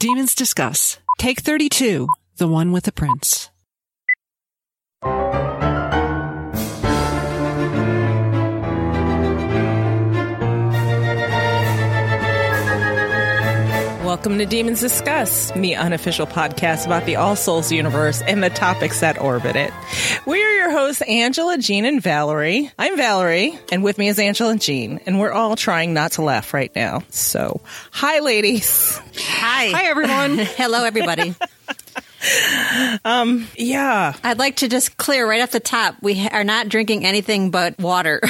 Demons Discuss. Take 32, the one with the prince. Welcome to Demons Discuss, the unofficial podcast about the All Souls universe and the topics that orbit it. We are your hosts, Angela, Jean, and Valerie. I'm Valerie, and with me is Angela and Jean, and we're all trying not to laugh right now. So, hi, ladies. Hi. Hi, everyone. Hello, everybody. Yeah, I'd like to just clear right off the top. We are not drinking anything but water.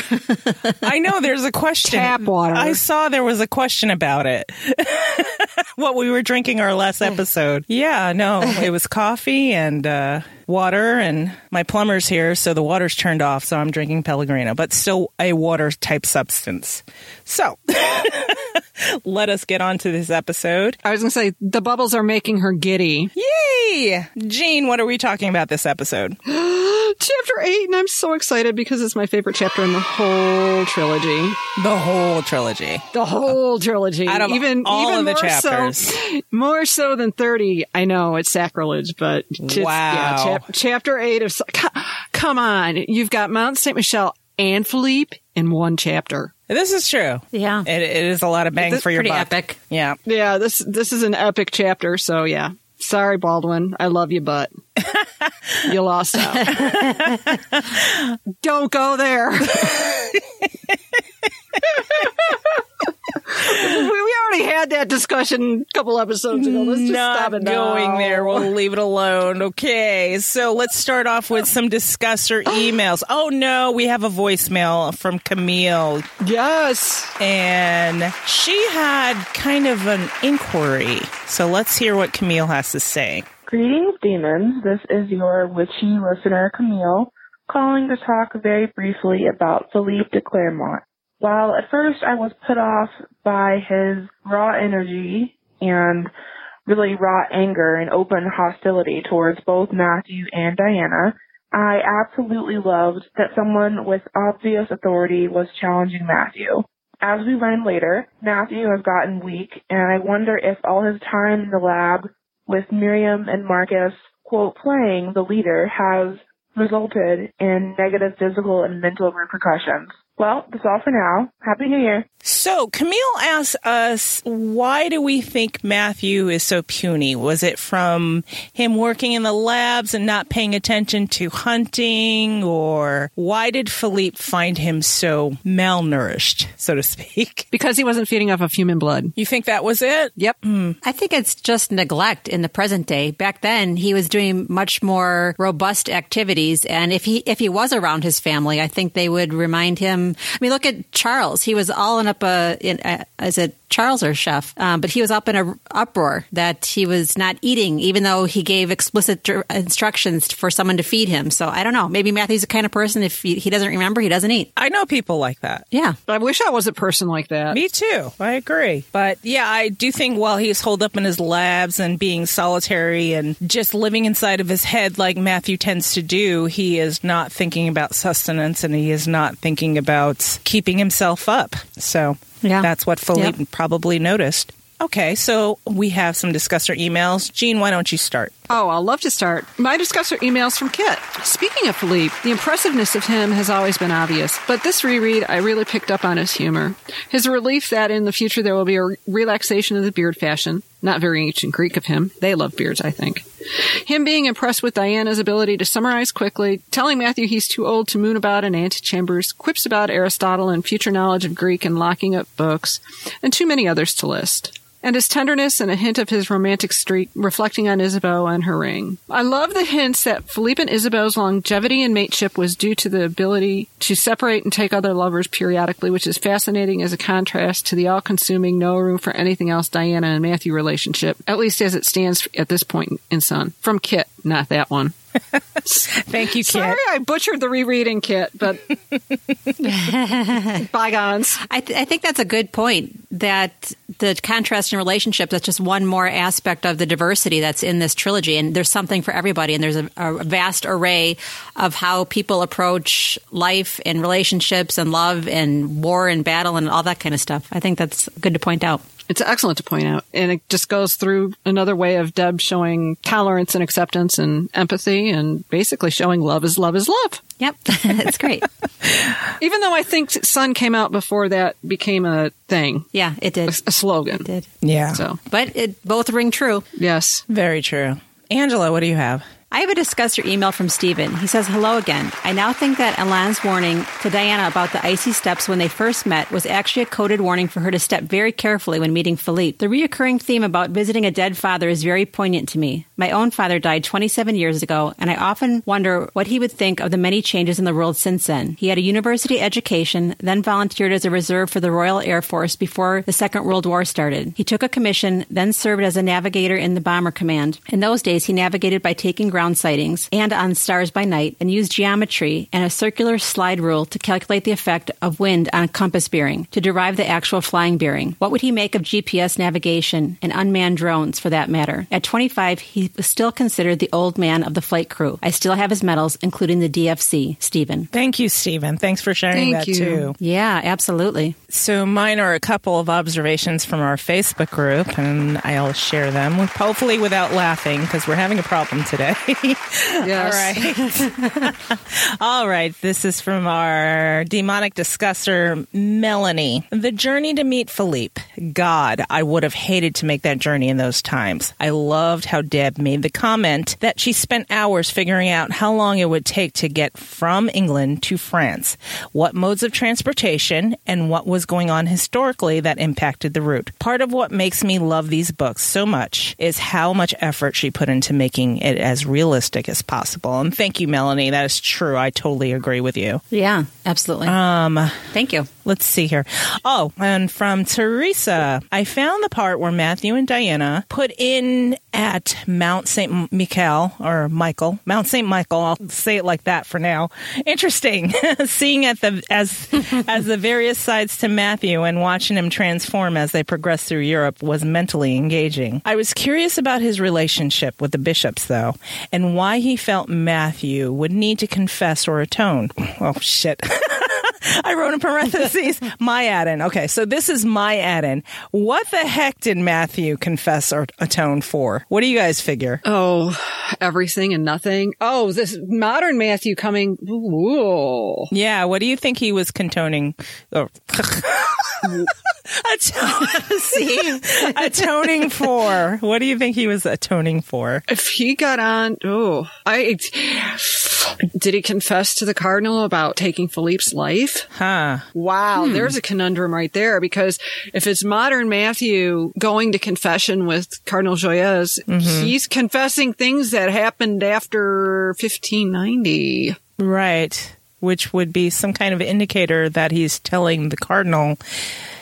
I know there's a question. Tap water. I saw there was a question about it. what we were drinking our last episode. Yeah, no, it was coffee and uh, water, and my plumber's here, so the water's turned off, so I'm drinking Pellegrino, but still a water type substance. So, let us get on to this episode. I was going to say, the bubbles are making her giddy. Yay! Jean, what are we talking about this episode? Chapter 8, and I'm so excited because it's my favorite chapter in the whole trilogy. The whole trilogy. The whole trilogy. Out of even, all even of the more chapters. So, more so than 30. I know, it's sacrilege, but yeah, Wow. Chap- chapter 8 of... Come on. You've got Mount St. Michel and Philippe in one chapter. This is true. Yeah. It, it is a lot of bang This for your pretty buck. epic. Yeah. Yeah, this this is an epic chapter, so yeah. Sorry, Baldwin. I love you, but you lost out. Don't go there. we, we already had that discussion a couple episodes ago. Let's just stop Not it now. going there. We'll leave it alone. Okay. So let's start off with some discusser emails. Oh no, we have a voicemail from Camille Yes. and she had kind of an inquiry. So let's hear what Camille has to say. Greetings, demons. This is your witchy listener, Camille, calling to talk very briefly about Philippe de Clermont. While at first I was put off by his raw energy and really raw anger and open hostility towards both Matthew and Diana, I absolutely loved that someone with obvious authority was challenging Matthew. As we learn later, Matthew has gotten weak, and I wonder if all his time in the lab with Miriam and Marcus, quote, playing the leader has resulted in negative physical and mental repercussions. Well, that's all for now. Happy New Year. So Camille asks us, why do we think Matthew is so puny? Was it from him working in the labs and not paying attention to hunting? Or why did Philippe find him so malnourished, so to speak? Because he wasn't feeding off of human blood. You think that was it? Yep. Hmm. I think it's just neglect in the present day. Back then, he was doing much more robust activities, and if he if he was around his family, I think they would remind him. I mean, look at Charles; he was all in up a in a, as a Charles or chef, um, but he was up in a uproar that he was not eating, even though he gave explicit dir- instructions for someone to feed him. So I don't know. Maybe Matthew's the kind of person if he, he doesn't remember, he doesn't eat. I know people like that. Yeah. I wish I was a person like that. Me too. I agree. But yeah, I do think while he's holed up in his labs and being solitary and just living inside of his head like Matthew tends to do, he is not thinking about sustenance and he is not thinking about keeping himself up. So Yeah. that's what Philippe Yep. probably noticed. Okay, so we have some discusser emails. Jean, why don't you start? Oh, I'll love to start. My discusser emails from Kit. Speaking of Philippe, the impressiveness of him has always been obvious, but this reread, I really picked up on his humor. His relief that in the future there will be a relaxation of the beard fashion. Not very ancient Greek of him. They love beards, I think. Him being impressed with Diana's ability to summarize quickly, telling Matthew he's too old to moon about in antechambers, quips about Aristotle and future knowledge of Greek and locking up books, and too many others to list and his tenderness and a hint of his romantic streak reflecting on Isabeau and her ring. I love the hints that Philippe and Isabeau's longevity and mateship was due to the ability to separate and take other lovers periodically, which is fascinating as a contrast to the all-consuming no room for anything else Diana and Matthew relationship, at least as it stands at this point in Sun. From Kit, not that one. Thank you, Kit. Sorry I butchered the rereading kit, but bygones. I, th- I think that's a good point. That the contrast in relationships that's just one more aspect of the diversity that's in this trilogy, and there's something for everybody, and there's a, a vast array of how people approach life and relationships and love and war and battle and all that kind of stuff. I think that's good to point out. It's excellent to point out. And it just goes through another way of Deb showing tolerance and acceptance and empathy and basically showing love is love is love. Yep, it's great. Even though I think Sun came out before that became a thing, Yeah, it did. a slogan. It did. Yeah. So, But it both ring true. yes. Very true. Angela, what do you have? I have a discuss your email from Stephen. He says, Hello again. I now think that Alain's warning to Diana about the icy steps when they first met was actually a coded warning for her to step very carefully when meeting Philippe. The reoccurring theme about visiting a dead father is very poignant to me. My own father died 27 years ago, and I often wonder what he would think of the many changes in the world since then. He had a university education, then volunteered as a reserve for the Royal Air Force before the Second World War started. He took a commission, then served as a navigator in the Bomber Command. In those days, he navigated by taking ground sightings and on stars by night and used geometry and a circular slide rule to calculate the effect of wind on a compass bearing to derive the actual flying bearing. What would he make of GPS navigation and unmanned drones for that matter? At 25, he was still considered the old man of the flight crew. I still have his medals, including the DFC. Stephen. Thank you, Stephen. Thanks for sharing Thank that you. too. Yeah, absolutely. So mine are a couple of observations from our Facebook group, and I'll share them, hopefully without laughing, because we're having a problem today. Yes. All right. All right. This is from our demonic discusser, Melanie. The journey to meet Philippe. God, I would have hated to make that journey in those times. I loved how Deb made the comment that she spent hours figuring out how long it would take to get from England to France, what modes of transportation, and what was going on historically that impacted the route. Part of what makes me love these books so much is how much effort she put into making it as realistic as possible. And thank you, Melanie. That is true. I totally agree with you. Yeah, absolutely. Um, Thank you. Let's see here. Oh, and from Teresa, I found the part where Matthew and Diana put in at Mount St. Michael or Michael, Mount St. Michael. I'll say it like that for now. Interesting. Seeing at the as as the various sides to Matthew and watching him transform as they progress through Europe was mentally engaging. I was curious about his relationship with the bishops though, and why he felt Matthew would need to confess or atone. Oh shit. I wrote in parentheses, my add-in. Okay, so this is my add-in. What the heck did Matthew confess or atone for? What do you guys figure? Oh, everything and nothing. Oh, this modern Matthew coming. Ooh. Yeah, what do you think he was contoning? Oh. Atone- See? atoning for. What do you think he was atoning for? If he got on, oh, I did he confess to the cardinal about taking Philippe's life? Huh. Wow, hmm. there's a conundrum right there because if it's modern Matthew going to confession with Cardinal Joyeuse, mm-hmm. he's confessing things that happened after 1590. Right. Which would be some kind of indicator that he's telling the cardinal,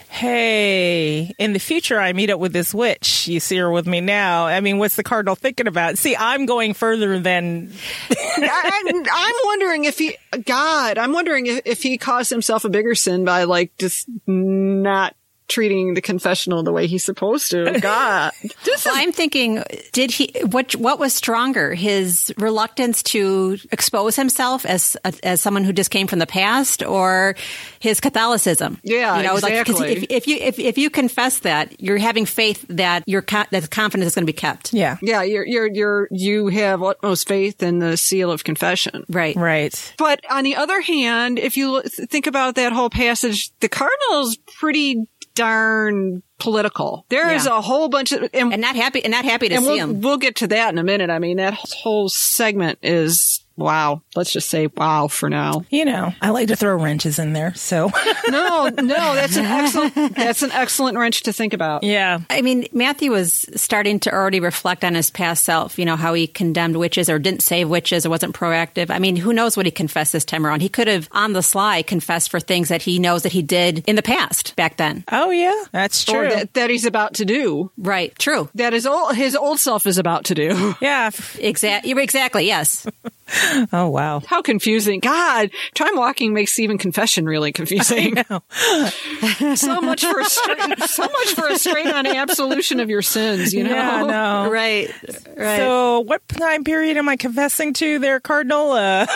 hey, in the future I meet up with this witch. You see her with me now. I mean, what's the cardinal thinking about? See, I'm going further than. I, I'm wondering if he, God, I'm wondering if, if he caused himself a bigger sin by like just not treating the confessional the way he's supposed to. God, this Well, is I'm thinking, did he? What what was stronger, his reluctance to expose himself as as someone who just came from the past, or his Catholicism? Yeah, you know, like 'cause exactly. if, if you if, if you confess that, you're having faith that your co- that confidence is going to be kept. Yeah. yeah, you're you're you're you have utmost faith in the seal of confession. Right. Right. But on the other hand, if you think about that whole passage, the cardinal's pretty darn political. There is Yeah. a whole bunch of and, And not happy and not happy to and see we'll, him. we'll get to that in a minute. I mean, that whole segment is wow. Let's just say wow for now. You know, I like to throw wrenches in there. So, No, no, that's an excellent that's an excellent wrench to think about. yeah. I mean, Matthew was starting to already reflect on his past self, you know, how he condemned witches or didn't save witches or wasn't proactive. I mean, who knows what he confessed this time around? He could have, on the sly, confessed for things that he knows that he did in the past back then. Oh, yeah. That's true. Or that, that he's about to do. Right. True. That his old his old self is about to do. yeah. Exactly. Exactly. Yes. Oh, wow. How confusing. God, time walking makes even confession really confusing. so much for a straight, so much for a straight on absolution of your sins, you know? Yeah, no. Right. Right. So, what time period am I confessing to there, Cardinal? Uh,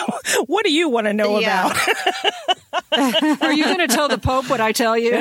what do you want to know Yeah. about? Are you going to tell the Pope what I tell you?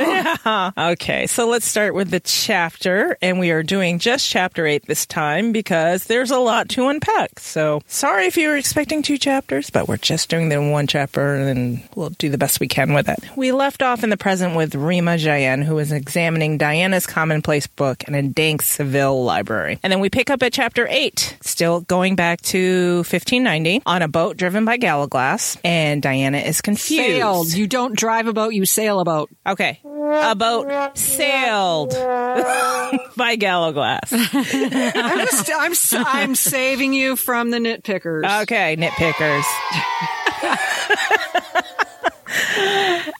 Okay, so let's start with the chapter, and we are doing just chapter eight this time because there's a lot to unpack. So sorry if you were expecting two chapters, but we're just doing the one chapter, and we'll do the best we can with it. We left off in the present with Rima Jaén, who is examining Diana's commonplace book in a dank Seville library, and then we pick up at chapter eight, still going back to 1590 on a boat driven by Gallowglass, and Diana is confused. Sailed. You don't drive a boat, you sail a boat. Okay. A boat sailed by Gallowglass. I'm, just, I'm, I'm saving you from the nitpickers. Okay, nitpickers.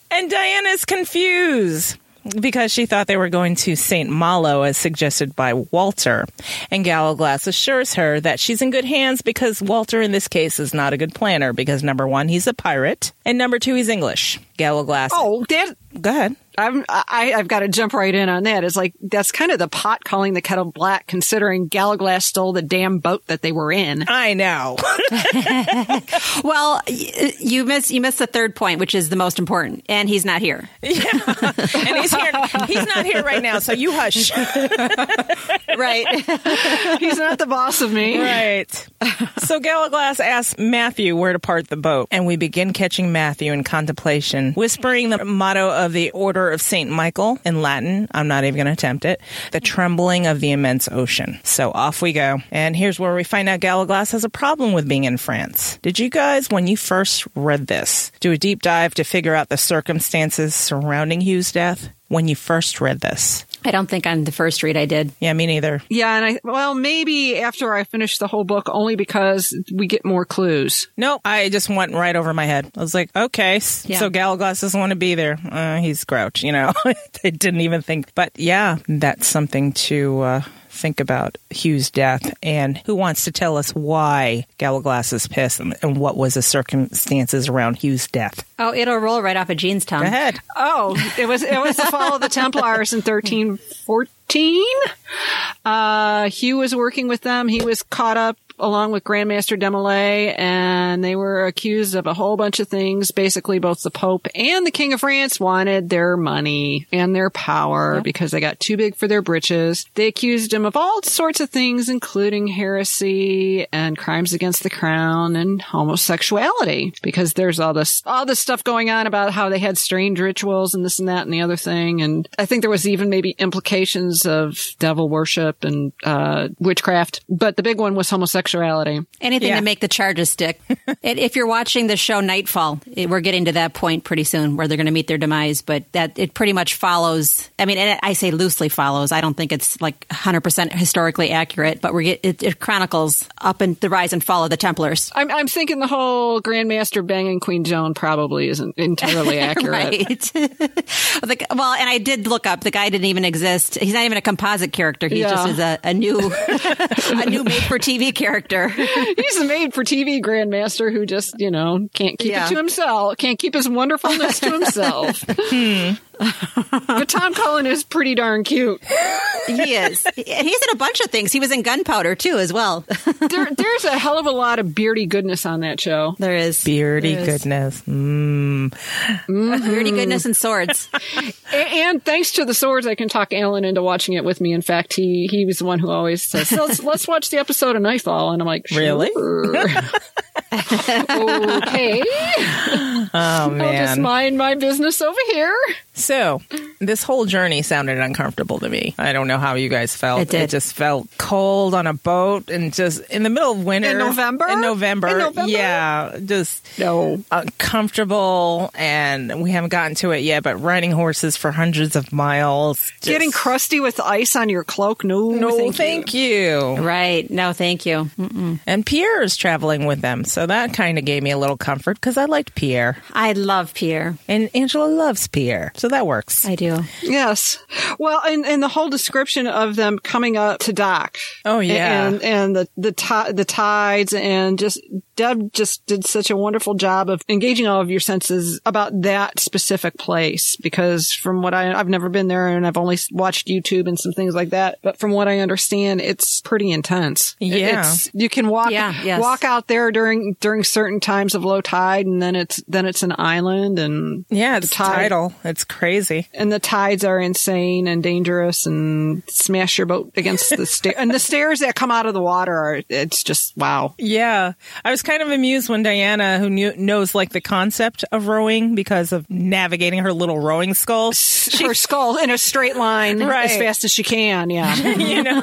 and Diana's confused because she thought they were going to St. Malo as suggested by Walter. And Gallowglass assures her that she's in good hands because Walter in this case is not a good planner because number one, he's a pirate, and number two, he's English. Gallowglass. oh, that, Go ahead. I'm, I, I've got to jump right in on that. It's like, that's kind of the pot calling the kettle black, considering Gallowglass stole the damn boat that they were in. I know. Well, y- you miss you missed the third point, which is the most important, and he's not here. and he's here. He's not here right now, so you hush. Right. He's not the boss of me. Right. So Gallowglass asks Matthew where to part the boat, and we begin catching Matthew in contemplation, whispering the motto of the Order of St. Michael in Latin. I'm not even going to attempt it. The trembling of the immense ocean. So off we go. And here's where we find out Gallowglass has a problem with being in France. Did you guys, when you first read this, do a deep dive to figure out the circumstances surrounding Hugh's death? When you first read this? I don't think on the first read I did. Yeah, me neither. Yeah, and I, well, maybe after I finish the whole book, only because we get more clues. Nope, I just went right over my head. I was like, okay, Yeah. so Gallowglass doesn't want to be there. Uh, he's grouch, you know. they didn't even think. But yeah, that's something to uh, think about Hugh's death and who wants to tell us why Gallowglass is pissed and, and what was the circumstances around Hugh's death. Oh, it'll roll right off of Jean's tongue. Go ahead. Oh, it was it was the fall of the Templars in thirteen fourteen. Uh, Hugh was working with them. He was caught up along with Grandmaster Demolay, and they were accused of a whole bunch of things. Basically, both the Pope and the King of France wanted their money and their power because they got too big for their britches. They accused him of all sorts of things, including heresy and crimes against the crown and homosexuality, because there's all this all this stuff going on about how they had strange rituals and this and that and the other thing. And I think there was even maybe implications of devil worship and uh, witchcraft, but the big one was homosexuality. Anything Yeah. to make the charges stick. and if you're watching the show Knightfall, it, we're getting to that point pretty soon where they're going to meet their demise. But that it pretty much follows. I mean, and I say loosely follows. I don't think it's like 100 percent historically accurate, but we get it, it chronicles up in the rise and fall of the Templars. I'm, I'm thinking the whole Grandmaster banging Queen Joan probably isn't entirely accurate. Right. Like, well, and I did look up. The guy didn't even exist. He's not even a composite character. He Yeah. just is a, a new, a new made for TV character. He's a made for TV grandmaster who just, you know, can't keep Yeah. it to himself, can't keep his wonderfulness to himself. Hmm. But Tom Cullen is pretty darn cute. He is. And he's in a bunch of things. He was in Gunpowder too, as well. There, there's a hell of a lot of beardy goodness on that show. There is Beardy There is. goodness. Mm. beardy goodness and swords. A- And thanks to the swords, I can talk Alan into watching it with me. In fact, he he was the one who always says, so let's, let's watch the episode of Knightfall. And I'm like, Really? Okay. Oh, I'll just mind my business over here. So, this whole journey sounded uncomfortable to me. I don't know how you guys felt. It did. just felt cold on a boat and just in the middle of winter. In November? In November. In November? Yeah. Just No. uncomfortable. And we haven't gotten to it yet, but riding horses for hundreds of miles. just- Getting crusty with ice on your cloak? No, No, thank, thank, you. you. Right. No, thank you. Mm-mm. And Pierre is traveling with them. So that kind of gave me a little comfort because I liked Pierre. I love Pierre. And Angela loves Pierre. So that works. I do. Yes. Well, and, and the whole description of them coming up to dock. Oh, yeah. And, and the, the, ti- the tides and just, Deb just did such a wonderful job of engaging all of your senses about that specific place. Because from what I, I've never been there and I've only watched YouTube and some things like that. But from what I understand, it's pretty intense. Yeah. It's, you can walk, Yeah, yes. walk out there during, during certain times of low tide and then it's, then it's an island and Yeah, the it's tide- tidal. It's crazy. And the tides are insane and dangerous and smash your boat against the stair and the stairs that come out of the water are it's just wow Yeah. I was kind of amused when Diana, who knew, knows like the concept of rowing because of navigating her little rowing scull, her scull in a straight line Right. as fast as she can yeah you know,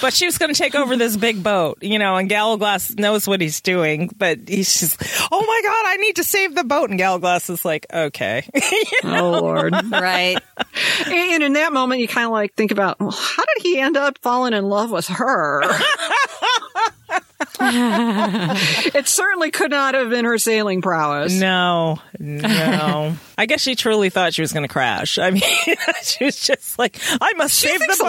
but she was going to take over this big boat, you know, and Gallowglass knows what he's doing, but he's just, oh my God, I need to save the boat. And Gallowglass is like, okay. oh lord Right. and in that moment you kind of like think about well, how did he end up falling in love with her it certainly could not have been her sailing prowess no, no. I guess she truly thought she was going to crash. I mean, she was just like, I must she save the thinks a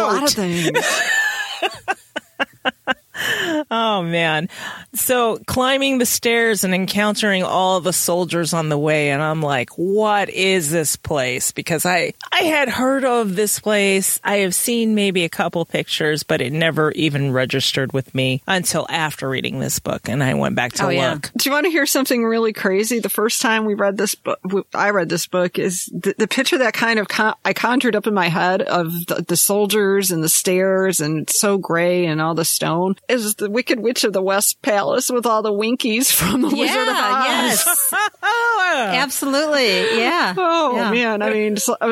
boat. Lot of things Oh man. So climbing the stairs and encountering all the soldiers on the way and I'm like, what is this place? Because I I had heard of this place. I have seen maybe a couple pictures, but it never even registered with me until after reading this book and I went back to Oh, yeah. look. Do you want to hear something really crazy? The first time we read this book, I read this book is the, the picture that kind of con- I conjured up in my head of the, the soldiers and the stairs and so gray and all the stone is the Wicked Witch of the West Palace with all the Winkies from the Wizard of Oz. yes. Oh, Absolutely. Yeah. Oh Yeah. man! I mean, so, uh,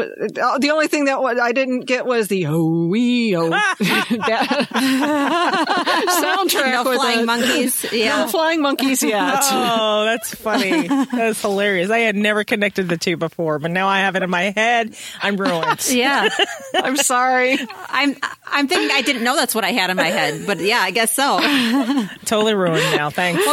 the only thing that I didn't get was the oh wee oh that- soundtrack. No with flying the- monkeys. No Yeah. flying monkeys yet. Oh, that's funny. That's hilarious. I had never connected the two before, but now I have it in my head. I'm ruined. Yeah. I'm sorry. I'm I'm thinking I didn't know that's what I had in my head, but yeah, I guess so. Totally ruined now. Thanks.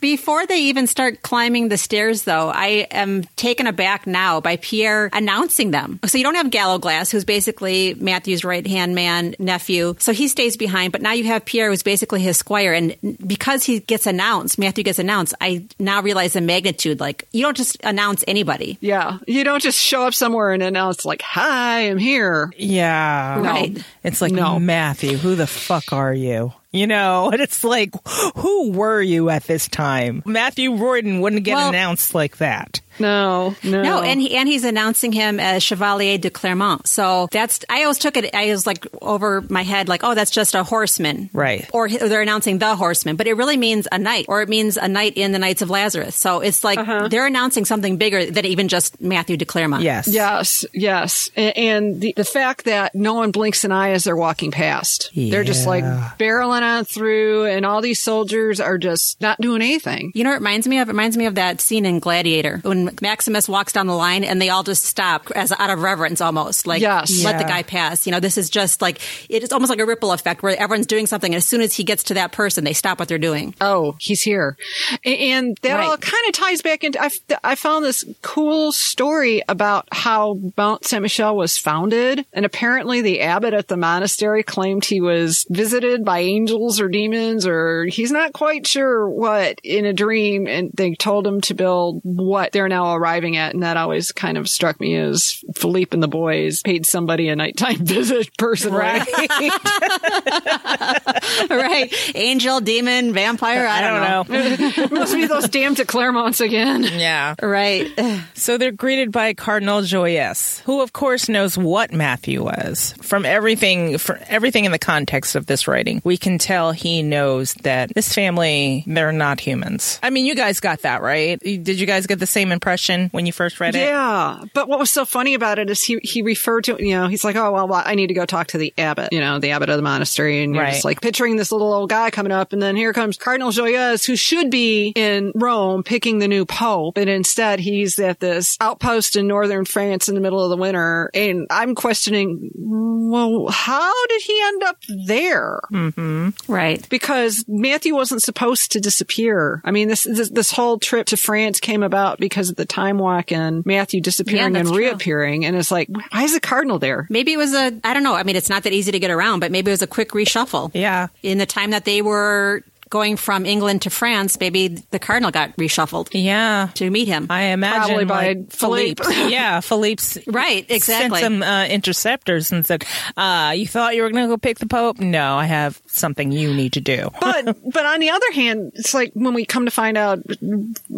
Before they even start climbing the stairs, though, I am taken aback now by Pierre announcing them. So you don't have Gallowglass, who's basically Matthew's right hand man, nephew. So he stays behind, but now you have Pierre, who's basically his squire. And because he gets announced, Matthew gets announced, I now realize the magnitude. Like, you don't just announce anybody. Yeah, you don't just show up somewhere and announce like, "Hi, I'm here." Yeah. Right. It's like, No. Matthew, who the fuck are you? You know, and it's like, who were you at this time? Matthew Royden wouldn't get Well- announced like that. No, no, No, and he, and he's announcing him as Chevalier de Clermont. So that's I always took it. I was like over my head, like, oh, that's just a horseman, Right. Or, or they're announcing the horseman, but it really means a knight, or it means a knight in the Knights of Lazarus. So it's like uh-huh. they're announcing something bigger than even just Matthew de Clermont. Yes. Yes, yes. A- And the, the fact that no one blinks an eye as they're walking past. They're just like barreling on through, and all these soldiers are just not doing anything. You know what it reminds me of? It reminds me of that scene in Gladiator when Maximus walks down the line and they all just stop as out of reverence almost. Like, Yes. let the guy pass. You know, this is just like, it's almost like a ripple effect where everyone's doing something. And as soon as he gets to that person, they stop what they're doing. Oh, he's here. And that Right. all kind of ties back into, I found this cool story about how Mount Saint Michel was founded. And apparently the abbot at the monastery claimed he was visited by angels or demons or he's not quite sure what in a dream. And they told him to build what they're now arriving at. And that always kind of struck me as Philippe and the boys paid somebody a nighttime visit personally. Right. right. Angel, demon, vampire. I, I don't, know. don't know. It must be those damn de Clermonts again. yeah. Right. So they're greeted by Cardinal Joyeuse, who of course knows what Matthew was. From everything for everything in the context of this writing, we can tell he knows that this family, they're not humans. I mean, you guys got that, right? Did you guys get the same impression when you first read it? Yeah, but what was so funny about it is he he referred to you know he's like oh well, well I need to go talk to the abbot you know the abbot of the monastery and you're Right. just like picturing this little old guy coming up and then here comes Cardinal Joyeuse who should be in Rome picking the new pope and instead he's at this outpost in northern France in the middle of the winter and I'm questioning well how did he end up there mm-hmm. right. because Matthew wasn't supposed to disappear. I mean, this, this this whole trip to France came about because because of the time walk and Matthew disappearing Yeah, and that's true. reappearing. And it's like, why is the cardinal there? Maybe it was a, I don't know. I mean, it's not that easy to get around, but maybe it was a quick reshuffle. Yeah. In the time that they were going from England to France, maybe the cardinal got reshuffled Yeah. to meet him. I imagine Probably by like, Philippe. yeah, Philippe's Right, exactly. Sent some uh, interceptors and said, uh, "You thought you were going to go pick the Pope? No, I have something you need to do." but but on the other hand, it's like when we come to find out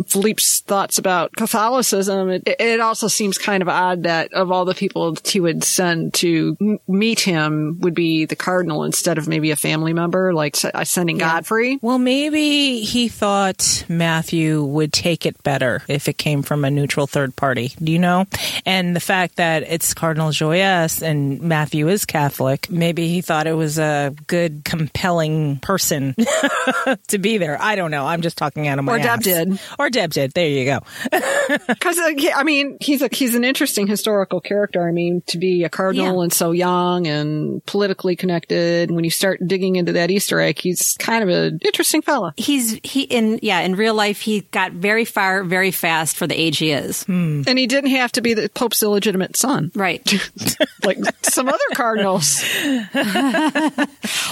Philippe's thoughts about Catholicism, it, it also seems kind of odd that of all the people he would send to m- meet him would be the cardinal instead of maybe a family member, like s- uh, sending Godfrey. Well, maybe he thought Matthew would take it better if it came from a neutral third party. Do you know? And the fact that it's Cardinal Joyeuse and Matthew is Catholic, maybe he thought it was a good, compelling person to be there. I don't know. I'm just talking out of my Or Deb ass. did. Or Deb did. There you go. Because uh, I mean, he's a he's an interesting historical character. I mean, to be a cardinal Yeah. and so young and politically connected. When you start digging into that Easter egg, he's kind of an interesting fella. He's he in yeah in real life he got very far very fast for the age he is. And he didn't have to be the Pope's illegitimate son, Right. like some other cardinals.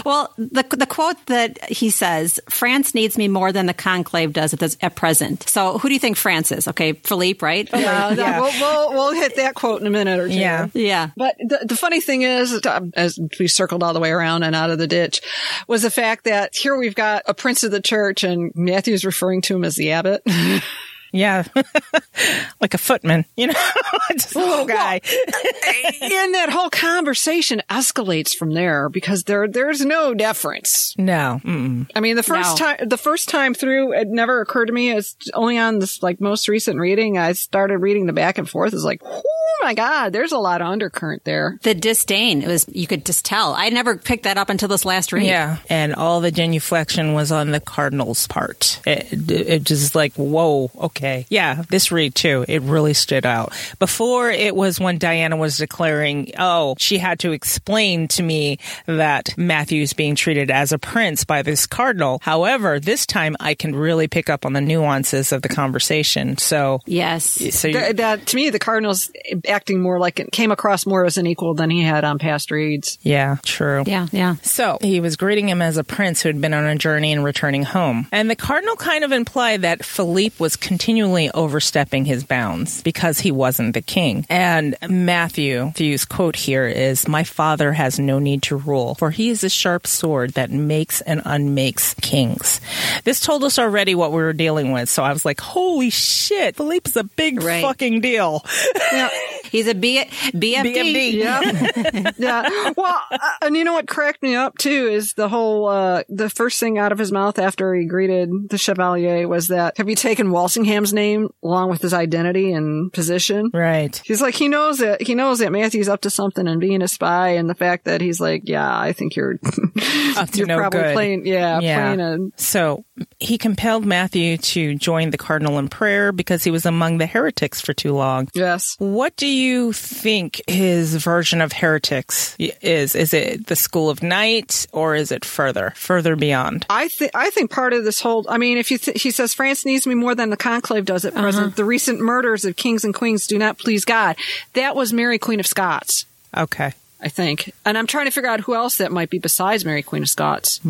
Well, the the quote that he says, "France needs me more than the conclave does at, this, at present." So, who do you think France is? Okay, Philippe, right? Yeah, Yeah. We'll, we'll we'll hit that quote in a minute or two. Yeah. Yeah. But the, the funny thing is, uh, as we circled all the way around and out of the ditch, was the fact that here we've got a prince of the church, and Matthew's referring to him as the abbot. Yeah. like a footman, you know, just a little guy. and that whole conversation escalates from there because there there's no deference. no. Mm-mm. I mean, the first No. time the first time through, it never occurred to me. It's only on this like most recent reading. I started reading the back and forth. It's like, oh my god, there's a lot of undercurrent there. The disdain it was you could just tell. I never picked that up until this last read. Yeah. And all the genuflection was on the Cardinals' part. It, it just like, whoa, okay. Yeah, this read too, it really stood out. Before it was when Diana was declaring, oh, she had to explain to me that Matthew's being treated as a prince by this cardinal. However, this time I can really pick up on the nuances of the conversation. So, Yes. so you- Th- that to me, the Cardinals acting more like it came across more as an equal than he had on past reads. yeah, true. Yeah. Yeah. So he was greeting him as a prince who had been on a journey and returning home. And the cardinal kind of implied that Philippe was continually overstepping his bounds because he wasn't the king. And Matthew, Matthew's quote here is, My father has no need to rule, for he is a sharp sword that makes and unmakes kings. This told us already what we were dealing with. So I was like, Holy shit, Philippe's a big Right. fucking deal. Yeah, He's a B- BFD. BFD. yeah, yeah. Well, uh, and you know what cracked me up too is the whole uh the first thing out of his mouth after he greeted the Chevalier was that Have you taken Walsingham's name along with his identity and position? Right. He's like he knows that he knows that Matthew's up to something and being a spy, and the fact that he's like, yeah, I think you're Up to you're no probably good. playing, yeah, Yeah. playing a So he compelled Matthew to join the cardinal in prayer because he was among the heretics for too long. yes. What do you think his version of heretics is? Is it the school of night or is it further, further beyond? I think I think part of this whole I mean if you th- he says France needs me more than the conclave does at present uh-huh. the recent murders of kings and queens do not please God that was Mary Queen of Scots Okay. I think and I'm trying to figure out who else that might be besides Mary Queen of Scots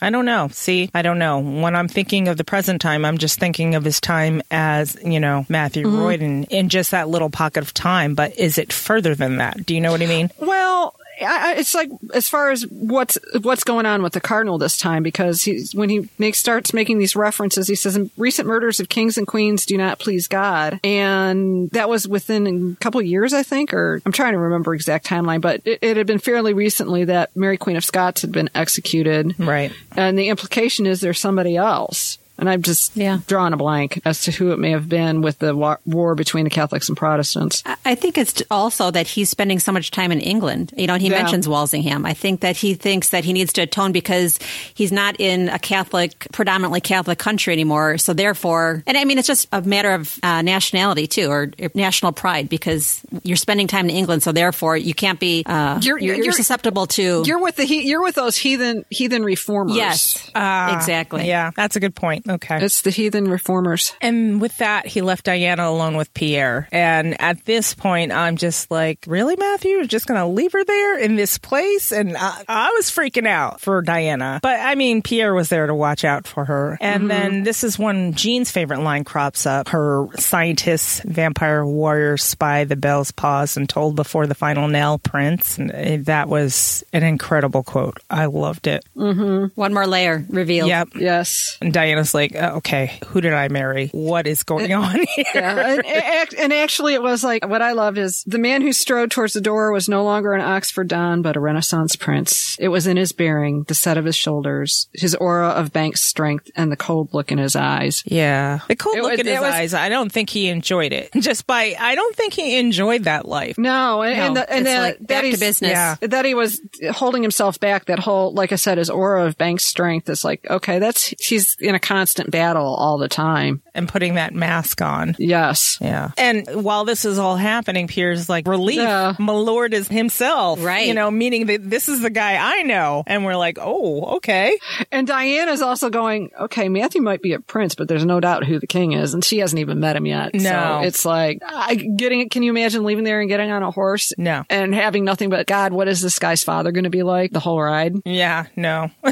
I don't know. See, I don't know. When I'm thinking of the present time, I'm just thinking of his time as, you know, Matthew mm-hmm. Royden in just that little pocket of time. But is it further than that? Do you know what I mean? well I, it's like as far as what's what's going on with the cardinal this time because he's when he makes starts making these references he says recent murders of kings and queens do not please God. And that was within a couple of years I think or I'm trying to remember exact timeline but it, it had been fairly recently that Mary Queen of Scots had been executed. Right. and the implication is there's somebody else and I'm just Yeah. drawing a blank as to who it may have been with the wa- war between the Catholics and Protestants. I- I think it's also that he's spending so much time in England. You know, he Yeah. mentions Walsingham. I think that he thinks that he needs to atone because he's not in a Catholic, predominantly Catholic country anymore. So therefore, and I mean, it's just a matter of uh, nationality too, or national pride, because you're spending time in England. So therefore, you can't be. Uh, You're- you're, you're, you're- susceptible to. You're with the he- you're with those heathen heathen reformers. yes, Ah, exactly. Yeah, that's a good point. Okay. It's the heathen reformers. And with that, he left Diana alone with Pierre. And at this point, I'm just like, really, Matthew? You're just going to leave her there in this place? And I, I, was freaking out for Diana. But I mean, Pierre was there to watch out for her. And mm-hmm. then this is when Jean's favorite line crops up. Her scientist, vampire warrior, spy, the bells paused and tolled before the final nail prince. And that was an incredible quote. I loved it. Mm-hmm. One more layer revealed. Yep. Yes. And Diana's like, oh, okay, who did I marry? What is going on here? Yeah. and, and actually, it was like, what I loved is the man who strode towards the door was no longer an Oxford Don, but a Renaissance prince. It was in his bearing, the set of his shoulders, his aura of bank strength, and the cold look in his eyes. Yeah. The cold it, look in his was, eyes, I don't think he enjoyed it. Just by, I don't think he enjoyed that life. No. And, no, and, the, and the, like that he's, business. Yeah. That he was holding himself back, that whole, like I said, his aura of bank strength is like, okay, that's, he's in a constant battle all the time. And putting that mask on. Yes. Yeah. And while this is all happening, Pierre's like, relief. Yeah. My lord is himself. Right. You know, meaning that this is the guy I know. And we're like, oh, okay. And Diana's also going, okay, Matthew might be a prince, but there's no doubt who the king is. And she hasn't even met him yet. No. So it's like, I, getting it. Can you imagine leaving there and getting on a horse? No. And having nothing but, God, what is this guy's father going to be like the whole ride? Yeah, no. do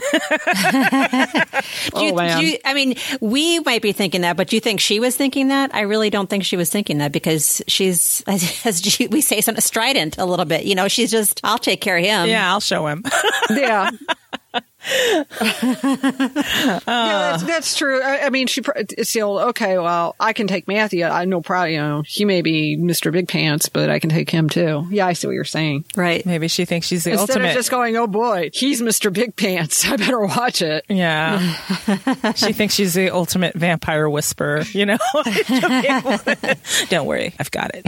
you, oh, man. You, I mean, we might be thinking that, but do you think she was thinking that? I really don't think she was thinking that because she's, as we say, some strident a little bit. You know, she's just, I'll take care of him. Yeah, I'll show him. yeah. Yeah, uh. that's, that's true. I, I, mean, she it's still okay. Well, I can take Matthew. I know, probably you know he may be Mister Big Pants, but I can take him too. Yeah, I see what you're saying. Right? Maybe she thinks she's the Instead ultimate. Of just going, oh boy, he's Mister Big Pants. I better watch it. Yeah, she thinks she's the ultimate vampire whisperer. You know, don't worry, I've got it.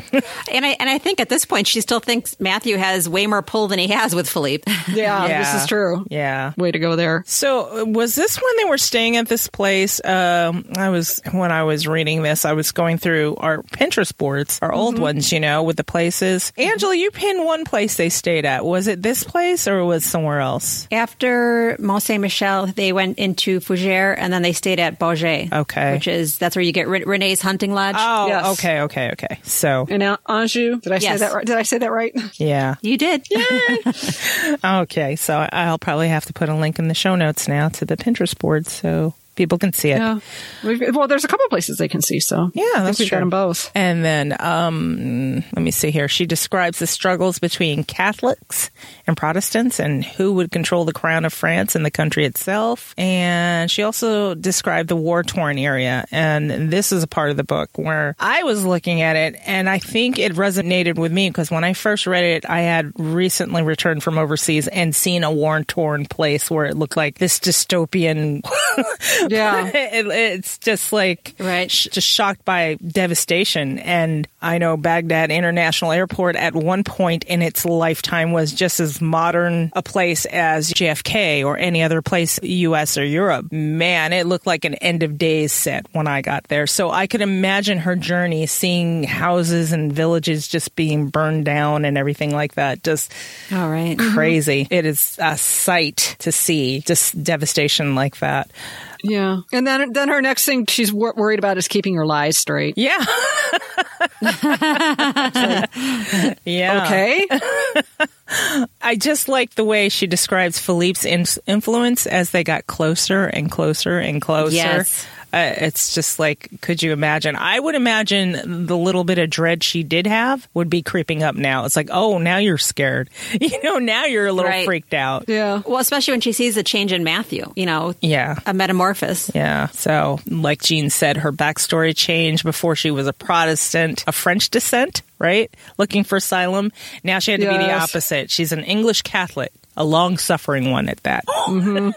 and I and I think at this point she still thinks Matthew has way more pull than he has with Philippe. Yeah, yeah. this is true. Yeah, way to go there. So was this when they were staying at this place? Um, I was when I was reading this, I was going through our Pinterest boards, our mm-hmm. old ones, you know, with the places. Angela, you pinned one place they stayed at. Was it this place or was somewhere else? After Mont Saint Michel, they went into Fougères and then they stayed at Baugé. Okay, which is that's where you get Re- René's hunting lodge. Oh, yes. okay, okay, okay. So in Anjou, did I yes. say that right? Did I say that right? Yeah, you did. Yeah. Okay, so I'll probably have to put a link in the show notes now to the Pinterest board. So people can see it. Yeah. Well, there's a couple places they can see. So yeah, that's we've true. got them both. And then um, let me see here. She describes the struggles between Catholics and Protestants and who would control the crown of France and the country itself. And she also described the war torn area. And this is a part of the book where I was looking at it and I think it resonated with me because when I first read it, I had recently returned from overseas and seen a war torn place where it looked like this dystopian Yeah. it, it's just like, right. Sh- just shocked by devastation. And I know Baghdad International Airport at one point in its lifetime was just as modern a place as JFK or any other place, US or Europe. Man, it looked like an end of days set when I got there. So I could imagine her journey, seeing houses and villages just being burned down and everything like that. Just all right. crazy. Mm-hmm. It is a sight to see, just devastation like that. Yeah. And then then her next thing she's wor- worried about is keeping her lies straight. Yeah. yeah. Okay. I just like the way she describes Philippe's in- influence as they got closer and closer and closer. Yes. Uh, it's just like, could you imagine? I would imagine the little bit of dread she did have would be creeping up now. It's like, oh, now you're scared. You know, now you're a little right. freaked out. Yeah. Well, especially when she sees the change in Matthew, you know, yeah. a metamorphosis. Yeah. So, like Jean said, her backstory changed before she was a Protestant, a French descent, right? Looking for asylum. Now she had to yes. be the opposite. She's an English Catholic a long suffering one at that. Mm-hmm.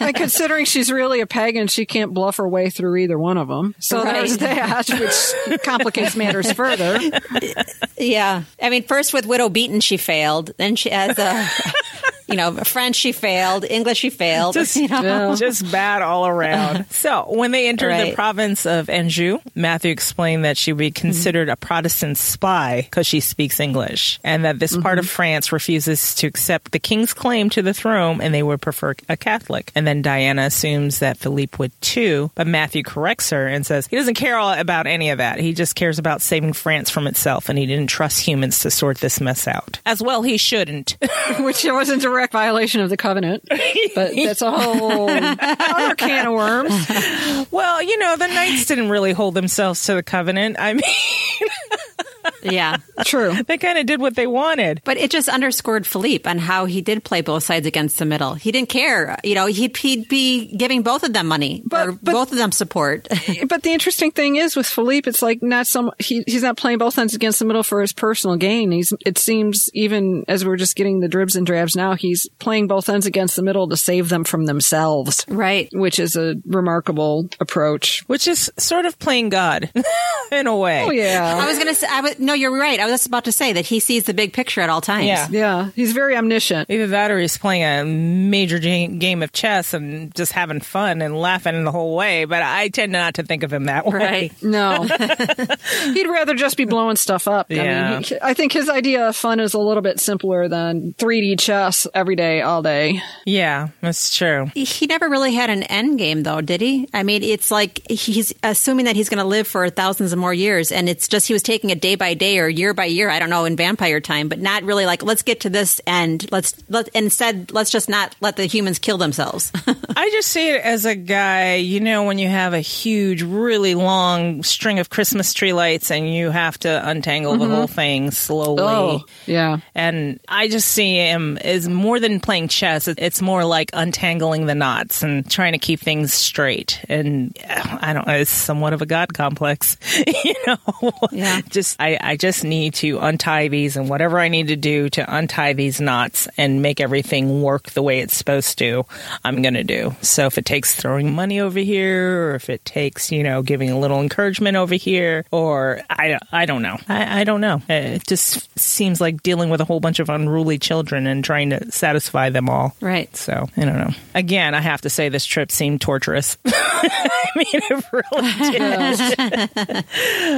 and considering she's really a pagan, she can't bluff her way through either one of them. So right. there's that, which complicates matters further. Yeah. I mean, first with Widow Beaton, she failed. Then she has a. you know, French she failed, English she failed. just, you know? just bad all around. So when they entered the province of Anjou, Matthew explained that she would be considered a Protestant spy because she speaks English, and that this part of mm-hmm. France refuses to accept the king's claim to the throne, and they would prefer a Catholic. And then Diana assumes that Philippe would too, but Matthew corrects her and says he doesn't care all about any of that. He just cares about saving France from itself, and he didn't trust humans to sort this mess out. As well, he shouldn't. which was in direct violation of the covenant. But that's a whole other can of worms. Well, you know, the knights didn't really hold themselves to the covenant. I mean, yeah. True. they kind of did what they wanted. But it just underscored Philippe on how he did play both sides against the middle. He didn't care. You know, he'd, he'd be giving both of them money But- or but- both of them support. But the interesting thing is with Philippe, it's like not some he, he's not playing both ends against the middle for his personal gain. He's it seems even as we're just getting the dribs and drabs now, he's playing both ends against the middle to save them from themselves, right. which is a remarkable approach. Which is sort of playing God in a way. Oh yeah. I was going to say, I was, no, you're right. I was just about to say that he sees the big picture at all times. Yeah. Yeah, he's very omniscient. Either that or he's playing a major game of chess and just having fun and laughing the whole way. But I tend not to think of him that way. Right. No, he'd rather just be blowing stuff up. I Yeah. mean, he, I think his idea of fun is a little bit simpler than 3D chess every day, all day. Yeah, that's true. He never really had an end game, though, did he? I mean, it's like he's assuming that he's going to live for thousands of more years, and it's just he was taking it day by day or year by year. I don't know in vampire time, but not really like let's get to this end. Let's let instead let's just not let the humans kill themselves. I just see it as a guy, you know, when you have a huge, really long string of Christmas tree lights and you have to untangle the whole thing slowly. Oh, yeah. And I just see him as more than playing chess. It's more like untangling the knots and trying to keep things straight. And uh, I don't know, it's somewhat of a God complex, you know? Yeah. Just, I, I just need to untie these and whatever I need to do to untie these knots and make everything work the way it's supposed to, I'm going to do. So if it takes throwing money over here or if it takes, you know, giving a little encouragement over here or I, I don't know. I, I don't know. It just seems like dealing with a whole bunch of unruly children and trying to satisfy them all. right. So I don't know. Again, I have to say this trip seemed torturous. I mean, it really did.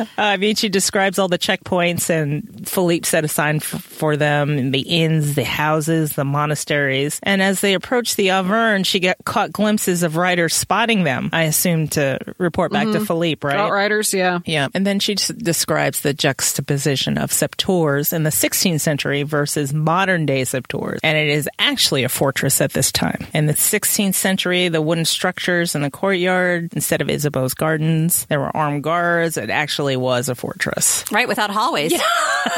uh, I mean, she describes all the checkpoints, and Philippe set aside f- for them in the inns, the houses, the monasteries. And as they approached the Auvergne, she got caught glimpses of riders spotting them. I assume to report back to mm-hmm. Philippe, right? Outriders, yeah. Yeah. And then she just describes the juxtaposition of Sept-Tours in the 16th century versus modern day Sept-Tours. And it is actually a fortress at this time. In the 16th century, the wooden structures in the courtyard, instead of Isabeau's gardens, there were armed guards. It actually was a fortress. Right, without hallways.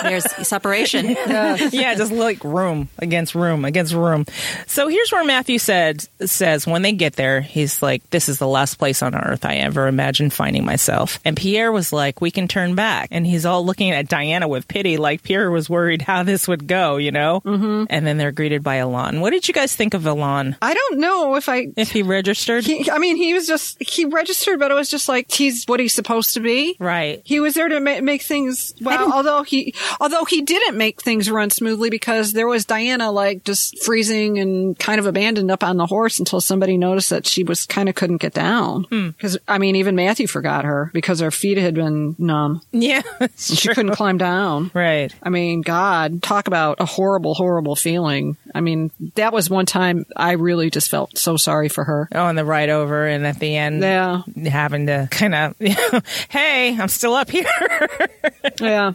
There's separation. yeah, just like room against room against room. So here's where Matthew said says when they get there, he's like, "This is the last place on earth I ever imagined finding myself." And Pierre was like, "We can turn back," and he's all looking at Diana with pity, like Pierre was worried how this would go, you know. Mm-hmm. And then they're greeted by Alain. What did you guys think of Alain? I don't know if I. If he registered, He, I mean, he was just he registered, but it was just like he's what he's supposed to be. right? He was there to ma- make things well. Although he, although he didn't make things run smoothly because there was Diana like just freezing and kind of abandoned up on the horse until somebody noticed that she was kind of couldn't get down. Hmm. Because I mean, even Matthew forgot her because her feet had been numb. Yeah, She couldn't climb down. Right. I mean, God, talk about a horrible, horrible feeling. I mean, that was one time I really just felt so sorry for her. Oh, and the ride over, and at the end, Yeah. having to kind of, hey, I'm still up here. Yeah.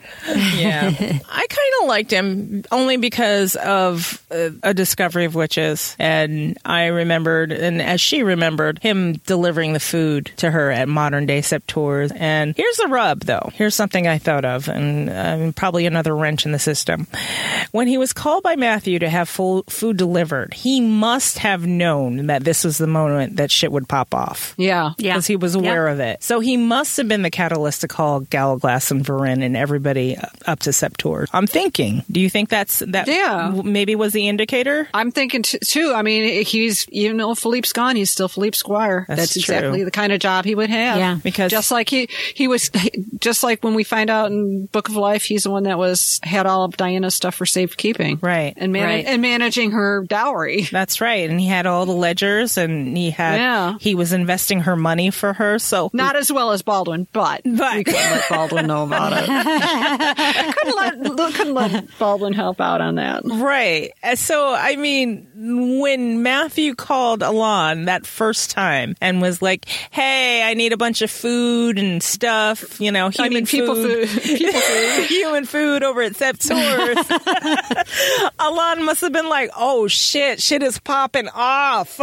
yeah. I kind of liked him only because of uh, a discovery of witches. And I remembered, and as she remembered, him delivering the food to her at modern day Sept-Tours. And here's the rub, though. Here's something I thought of, and um, probably another wrench in the system. When he was called by Matthew to have full food delivered, he must have known that this was the moment that shit would pop off Yeah. Yeah. because he was aware Yeah. of it. So he must have been the catalyst to call Gallowglass and Verin and everybody up to Sept-Tours. I'm thinking. Do you think that's that? Yeah. maybe was the indicator. I'm thinking t- too. I mean, he's even though Philippe's gone, he's still Philippe Squire. That's That's, exactly true. the kind of job he would have. Yeah. Because- just like he he was, just like when we find out in Book of Life, he's the one that was had all of Diana's stuff for safekeeping, Right. And man- Right. and managing her dowry. That's right. And he had all the ledgers and he had, Yeah. he was investing her money for her. So Not as well as Baldwin, but, But- we couldn't let Baldwin know about it. couldn't let couldn't let Baldwin help out on that. Right. Uh, So, I mean, when Matthew called Alain that first time and was like, hey, I need a bunch of food and stuff, you know, human I mean, people food, people food. human food over at Septor's. Alain must have been like, oh shit, shit is popping off.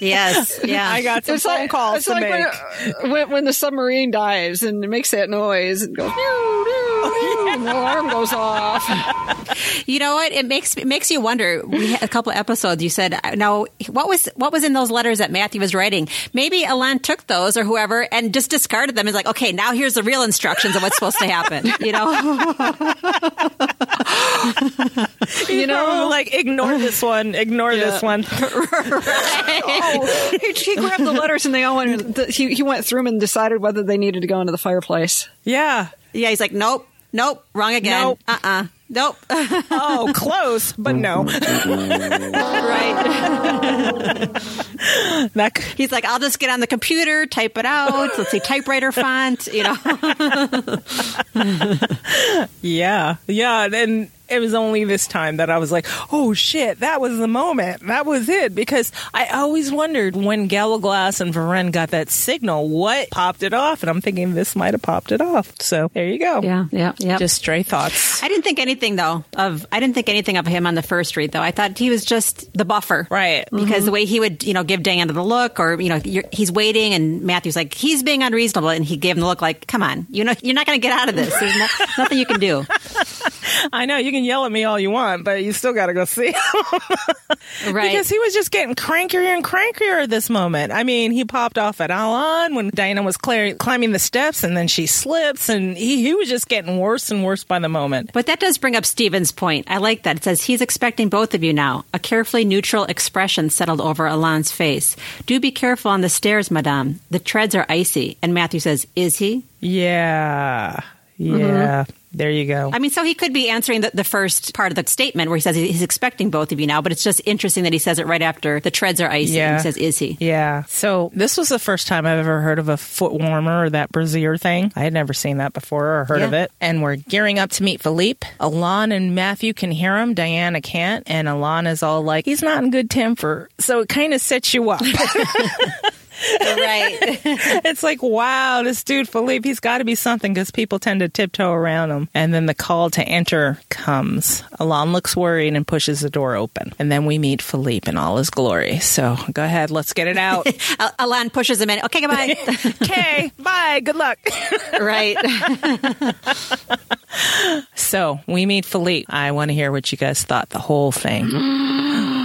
Yes. Yeah. I got some It's phone like, calls it's to like make. when, uh, when, when the submarine dives and it makes that noise and goes, "Meow, meow," and the alarm goes off. You know what? It makes it makes you wonder. We had a couple episodes. You said, uh, "Now, what was what was in those letters that Matthew was writing?" Maybe Alan took those or whoever and just discarded them. Is like, okay, now here's the real instructions of what's supposed to happen. You know? you know, like ignore this one, ignore this one. Oh, he, he grabbed the letters and they all went. the- He, he went through them and decided whether they needed to go into the fireplace. Yeah. yeah. He's like, nope, nope, wrong again. Nope. Uh uh Nope. Oh, close, but no. right. That c- He's like, I'll just get on the computer, type it out. Let's see, typewriter font. You know. Yeah, yeah, and it was only this time that I was like, "Oh shit, that was the moment. That was it." Because I always wondered when Gallowglass and Verin got that signal, what popped it off, and I'm thinking this might have popped it off. So there you go. Yeah. Yeah. Yeah. Just stray thoughts. I didn't think anything though of I didn't think anything of him on the first read though. I thought he was just the buffer, Right. Because mm-hmm. the way he would you know give Diana the look, or you know you're, he's waiting, and Matthew's like he's being unreasonable, and he gave him the look like, come on, you know you're not going to get out of this. There's no, nothing you can do. I know you can yell at me all you want, but you still got to go see him. Right. Because he was just getting crankier and crankier at this moment. I mean, he popped off at Alan when Diana was clear, climbing the steps and then she slips and he, he was just getting worse and worse by the moment. But that does bring up Stephen's point. I like that. It says he's expecting both of you now. A carefully neutral expression settled over Alan's face. Do be careful on the stairs, madame. The treads are icy. And Matthew says, Is he? Yeah. Yeah. Mm-hmm. There you go. I mean, so he could be answering the, the first part of the statement where he says he's expecting both of you now, but it's just interesting that he says it right after the treads are icy. Yeah. And he says, Is he? Yeah. So this was the first time I've ever heard of a foot warmer or that brassiere thing. I had never seen that before or heard Yeah. of it. And we're gearing up to meet Philippe. Alain and Matthew can hear him. Diana can't. And Alain is all like, he's not in good temper. So it kind of sets you up. right. it's like, wow, this dude Philippe, he's got to be something because people tend to tiptoe around him. And then the call to enter comes. Alain looks worried and pushes the door open. And then we meet Philippe in all his glory. So go ahead, let's get it out. Al- Alan pushes him in. Okay, goodbye. okay, bye, good luck. right. so we meet Philippe. I want to hear what you guys thought the whole thing.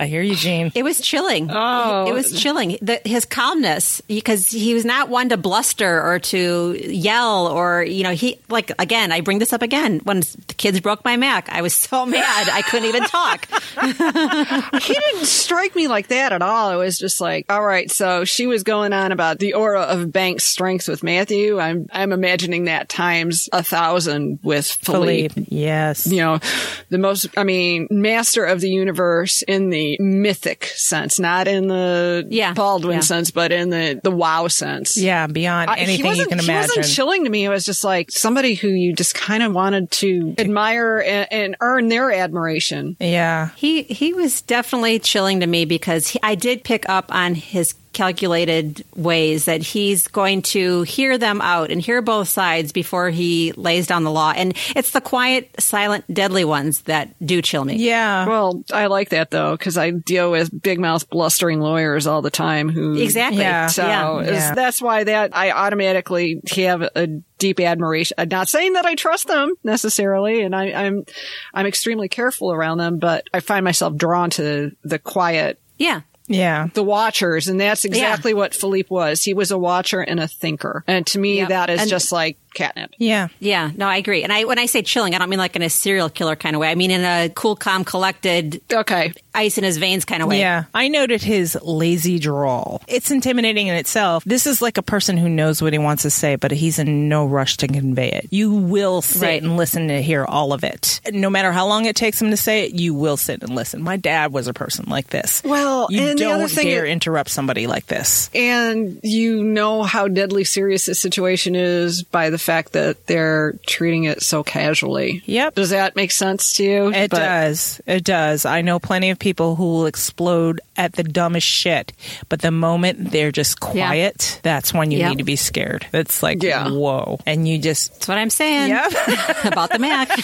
I hear you, Jean. It was chilling. Oh. It was chilling. The, his calmness, because he was not one to bluster or to yell or, you know, he, like, again, I bring this up again. When the kids broke my Mac, I was so mad I couldn't even talk. he didn't strike me like that at all. It was just like, all right, so she was going on about the aura of Banks' strength with Matthew. I'm I'm imagining that times a thousand with Philippe. Philippe, yes. You know, the most, I mean, master of the universe in the mythic sense, not in the Yeah, Baldwin yeah. sense, but in the, the wow sense. Yeah, beyond I- he anything you wasn't- can He wasn't chilling to me. It was just like somebody who you just kind of wanted to admire and, and earn their admiration. yeah. He he was definitely chilling to me because he, I did pick up on his calculated ways that he's going to hear them out and hear both sides before he lays down the law. And it's the quiet, silent, deadly ones that do chill me. Yeah. Well, I like that though because I deal with big mouth blustering lawyers all the time who Exactly. Yeah. So Yeah. is- Yeah. that's why that I automatically have a deep admiration. I'm not saying that I trust them necessarily, and I, I'm I'm extremely careful around them, but I find myself drawn to the quiet, Yeah. Yeah. the watchers, and that's exactly what Philippe was. He was a watcher and a thinker, and to me, Yep. that is And- just like catnip. Yeah. Yeah, no, I agree. And I when I say chilling, I don't mean like in a serial killer kind of way. I mean in a cool, calm, collected, Okay. ice in his veins kind of way. Yeah, I noted his lazy drawl. It's intimidating in itself. This is like a person who knows what he wants to say, but he's in no rush to convey it. You will sit Right. and listen to hear all of it. No matter how long it takes him to say it, you will sit and listen. My dad was a person like this. Well, you and the don't other thing dare is- interrupt somebody like this. And you know how deadly serious this situation is by the fact that they're treating it so casually. Yep. Does that make sense to you? It But- does. It does. I know plenty of people who will explode at the dumbest shit, but the moment they're just quiet, that's when you Yep. need to be scared. It's like, Yeah. whoa. And you just That's what I'm saying Yep. about the Mac.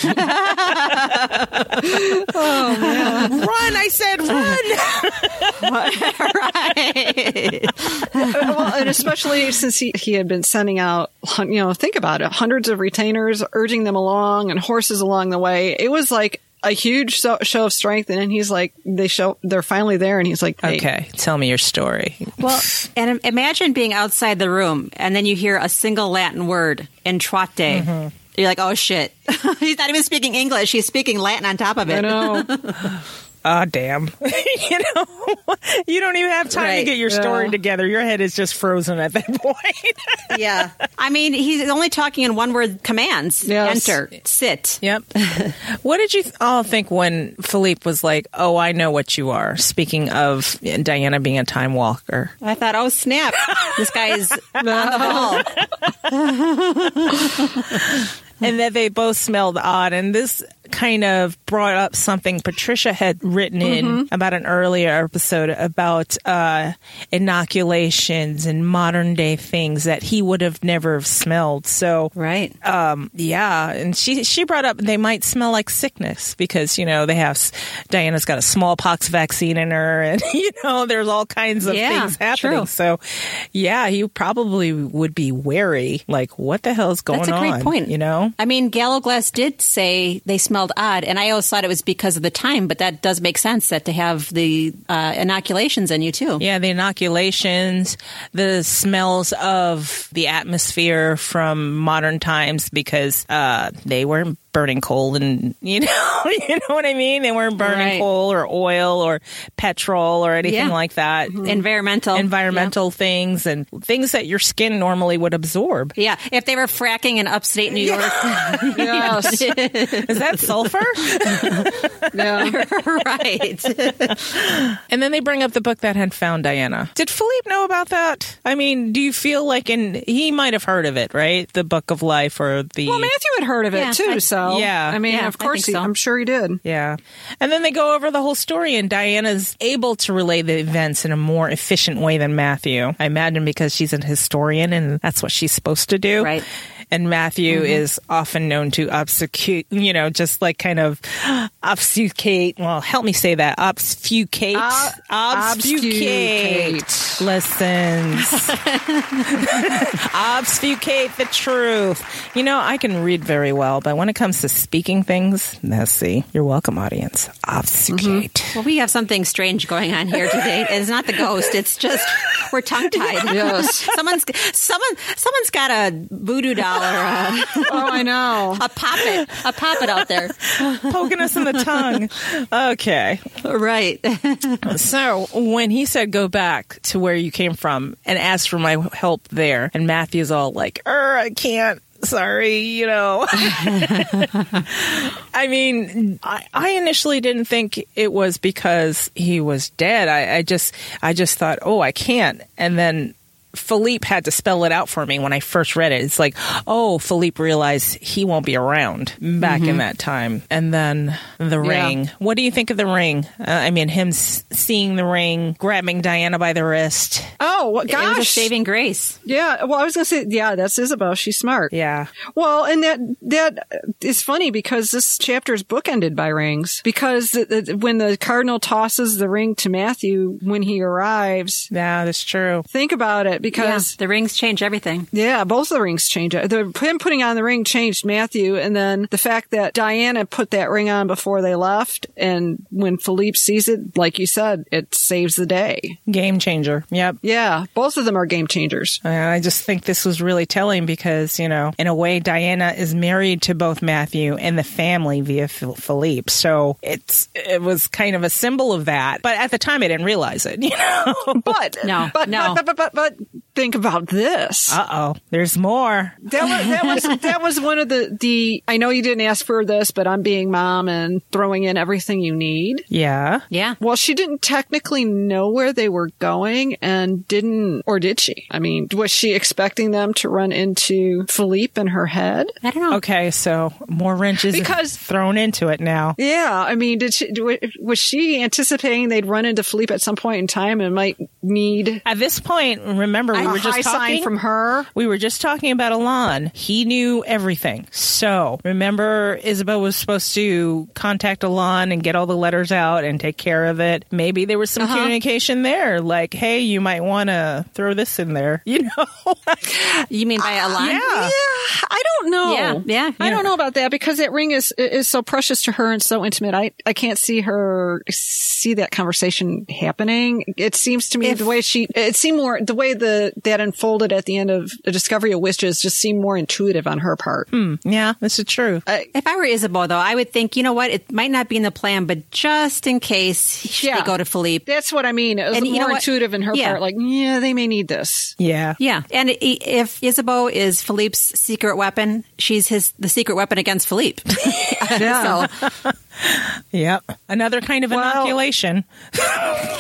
Oh, man. Run. I said run. right. well, and especially since he, he had been sending out, you know, think about it, hundreds of retainers urging them along and horses along the way. It was like a huge so- show of strength. And then he's like, they show, they're finally there. And he's like, hey, Okay, tell me your story. Well, and imagine being outside the room and then you hear a single Latin word, entrate. Mm-hmm. You're like, oh shit. He's not even speaking English. He's speaking Latin on top of it. I know. Ah, damn. you know, you don't even have time to get your story Yeah. together. Your head is just frozen at that point. yeah. I mean, he's only talking in one word commands. Yes. Enter, sit. Yep. what did you th- all think when Philippe was like, "Oh, I know what you are"? Speaking of Diana being a time walker. I thought, oh snap, this guy is on the ball. and that they both smelled odd. And this kind of brought up something Patricia had written in about an earlier episode about uh, inoculations and modern day things that he would have never smelled. So, Right. um, yeah, and she she brought up they might smell like sickness because you know they have Diana's got a smallpox vaccine in her, and you know there's all kinds of Yeah, things happening. true. So, yeah, he probably would be wary, like what the hell's going on? That's a on? great point. You know, I mean, Gallowglass did say they smelled odd, and I always thought it was because of the time, but that does make sense that to have the uh, inoculations in you too. Yeah, the inoculations, the smells of the atmosphere from modern times because uh, they weren't burning coal and you know you know what I mean? They weren't burning Right. coal or oil or petrol or anything Yeah. like that. Mm-hmm. Environmental. Environmental things and things that your skin normally would absorb. Yeah. yeah. If they were fracking in upstate New York. yes. Is that sulfur? Yeah. right. and then they bring up the book that had found Diana. Did Philippe know about that? I mean, do you feel like in he might have heard of it, right? The Book of Life or the Well, Matthew had heard of it Yeah, too, I- so Yeah. I mean, Yeah, of course, he, so. I'm sure he did. Yeah. And then they go over the whole story, and Diana's able to relay the events in a more efficient way than Matthew. I imagine because she's an historian and that's what she's supposed to do. Right. And Matthew mm-hmm. is often known to obfuscate, you know, just like kind of obfuscate. Well, help me say that. Obfuscate. Ob- obfuscate. obfuscate. Lessons. obfuscate the truth. You know, I can read very well, but when it comes to speaking things, let's. You're welcome, audience. Obfuscate. Mm-hmm. Well, we have something strange going on here today. It's not the ghost. It's just we're tongue tied. Yes. Someone's someone someone's got a voodoo doll or a, Oh, I know. a poppet a poppet out there. Poking us in the tongue. Okay. Right. So when he said go back to where you came from and ask for my help there, and Matthew's all like, er, I can't. Sorry, you know. I mean, I, I initially didn't think it was because he was dead. I, I just, I just thought, oh, I can't. And then Philippe had to spell it out for me when I first read it. It's like, oh, Philippe realized he won't be around back in that time. And then the Yeah. ring. What do you think of the ring? Uh, I mean, him s- seeing the ring, grabbing Diana by the wrist. Oh, what- It was a gosh. saving grace. Yeah. Well, I was going to say, yeah, that's Isabel. She's smart. Yeah. Well, and that that is funny because this chapter is bookended by rings. Because the, the, when the cardinal tosses the ring to Matthew when he arrives, Yeah, that's true. think about it. Because the rings change everything. Yeah, both of the rings change it. The, him putting on the ring changed Matthew, and then the fact that Diana put that ring on before they left, and when Philippe sees it, like you said, it saves the day. Game changer. Yep. Yeah, both of them are game changers. Uh, I just think this was really telling because, you know, in a way, Diana is married to both Matthew and the family via Phil- Philippe. So it's, it was kind of a symbol of that. But at the time, I didn't realize it, you know? But No, but, no. but, but, but, but, but think about this. Uh oh, there's more. That was that was that was one of the the. I know you didn't ask for this, but I'm being mom and throwing in everything you need. Yeah. Yeah. Well, she didn't technically know where they were going and didn't, or did she? I mean, was she expecting them to run into Philippe in her head? I don't know. Okay, so more wrenches Because- thrown into it now. Yeah. I mean, did she, was she anticipating they'd run into Philippe at some point in time and might need At this point, remember we were just talking from her? We were just talking about Alain. He knew everything. So remember, Isabel was supposed to contact Alain and get all the letters out and take care of it. Maybe there was some Uh-huh. communication there, like, "Hey, you might want to throw this in there," you know? You mean by a line? yeah. Yeah, I don't know. Yeah, yeah, I don't know about that because that ring is is so precious to her and so intimate. I I can't see her see that conversation happening. It seems to me the way she it seemed more the way the that unfolded at the end of the discovery of witches just seemed more intuitive on her part. Hmm. Yeah, this is true. If I were Isabeau, though, I would think, you know what? It might not be in the plan, but just in case should Yeah. they go to Philippe. That's what I mean. It was And you know more intuitive in her Yeah. part. Like, yeah, they may need this. yeah. Yeah, and if Isabeau is Philippe's secret weapon, she's his the secret weapon against Philippe. Yeah. so, Yep. Another kind of Well- inoculation.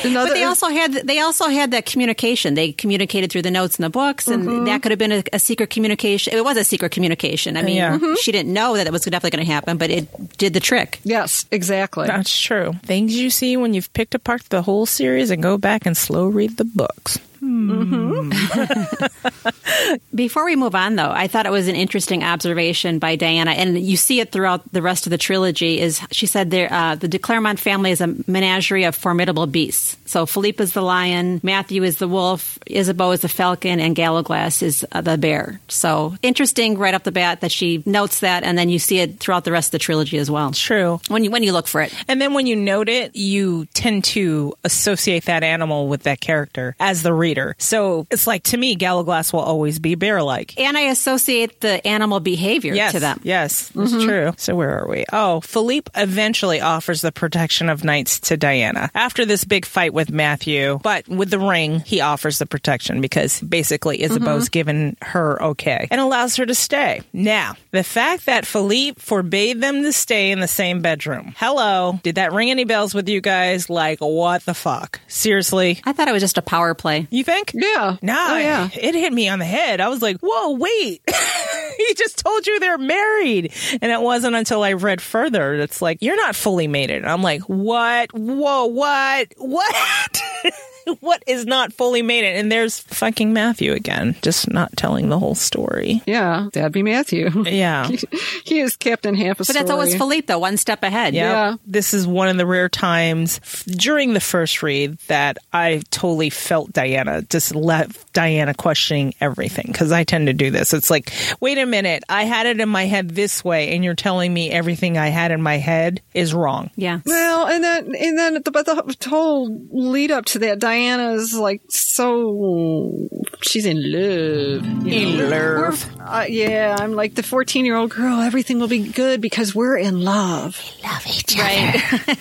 Another, but they also had they also had that communication. They communicated through the notes in the books, and that could have been a, a secret communication. It was a secret communication. I mean, Yeah. Mhm. she didn't know that it was definitely going to happen, but it did the trick. yes, exactly. That's true. Things you see when you've picked apart the whole series and go back and slow read the books. Before we move on, though, I thought it was an interesting observation by Diana, and you see it throughout the rest of the trilogy. Is she said there uh, the de Clermont family is a menagerie of formidable beasts. So Philippe is the lion, Matthew is the wolf, Isabeau is the falcon, and Gallowglass is uh, the bear. So interesting right off the bat that she notes that, and then you see it throughout the rest of the trilogy as well. True. When you when you look for it, And then when you note it, you tend to associate that animal with that character as the reader. So it's like to me, Gallowglass will always be bear like. and I associate the animal behavior Yes, to them. yes, that's mm-hmm. true. So where are we? Oh, Philippe eventually offers the protection of knights to Diana after this big fight with Matthew. But with the ring, he offers the protection because basically Isabeau's mm-hmm. given her okay and allows her to stay. Now, the fact that Philippe forbade them to stay in the same bedroom. Hello, did that ring any bells with you guys? Like, what the fuck? Seriously? I thought it was just a power play. You think? Yeah. Nah, Oh, yeah. it hit me on the head. I was like, whoa, wait. he just told you they're married. And it wasn't until I read further that's like, you're not fully mated. And I'm like, what? Whoa, what? What? what is not fully mated? And there's fucking Matthew again, just not telling the whole story. Yeah, that'd be Matthew. Yeah. he is Captain Half a But that's always Philippe, though, one step ahead. Yeah. Yeah. This is one of the rare times f- during the first read that I totally felt Diana, just left Diana questioning everything because I tend to do this. It's like, wait a minute, I had it in my head this way, and you're telling me everything I had in my head is wrong. Yeah. Well, and then and then the, but the whole lead up to that, Diana's like so she's in love. In know. love. Uh, yeah, I'm like the 14 year old girl. Everything will be good because we're in love. We Love each Right.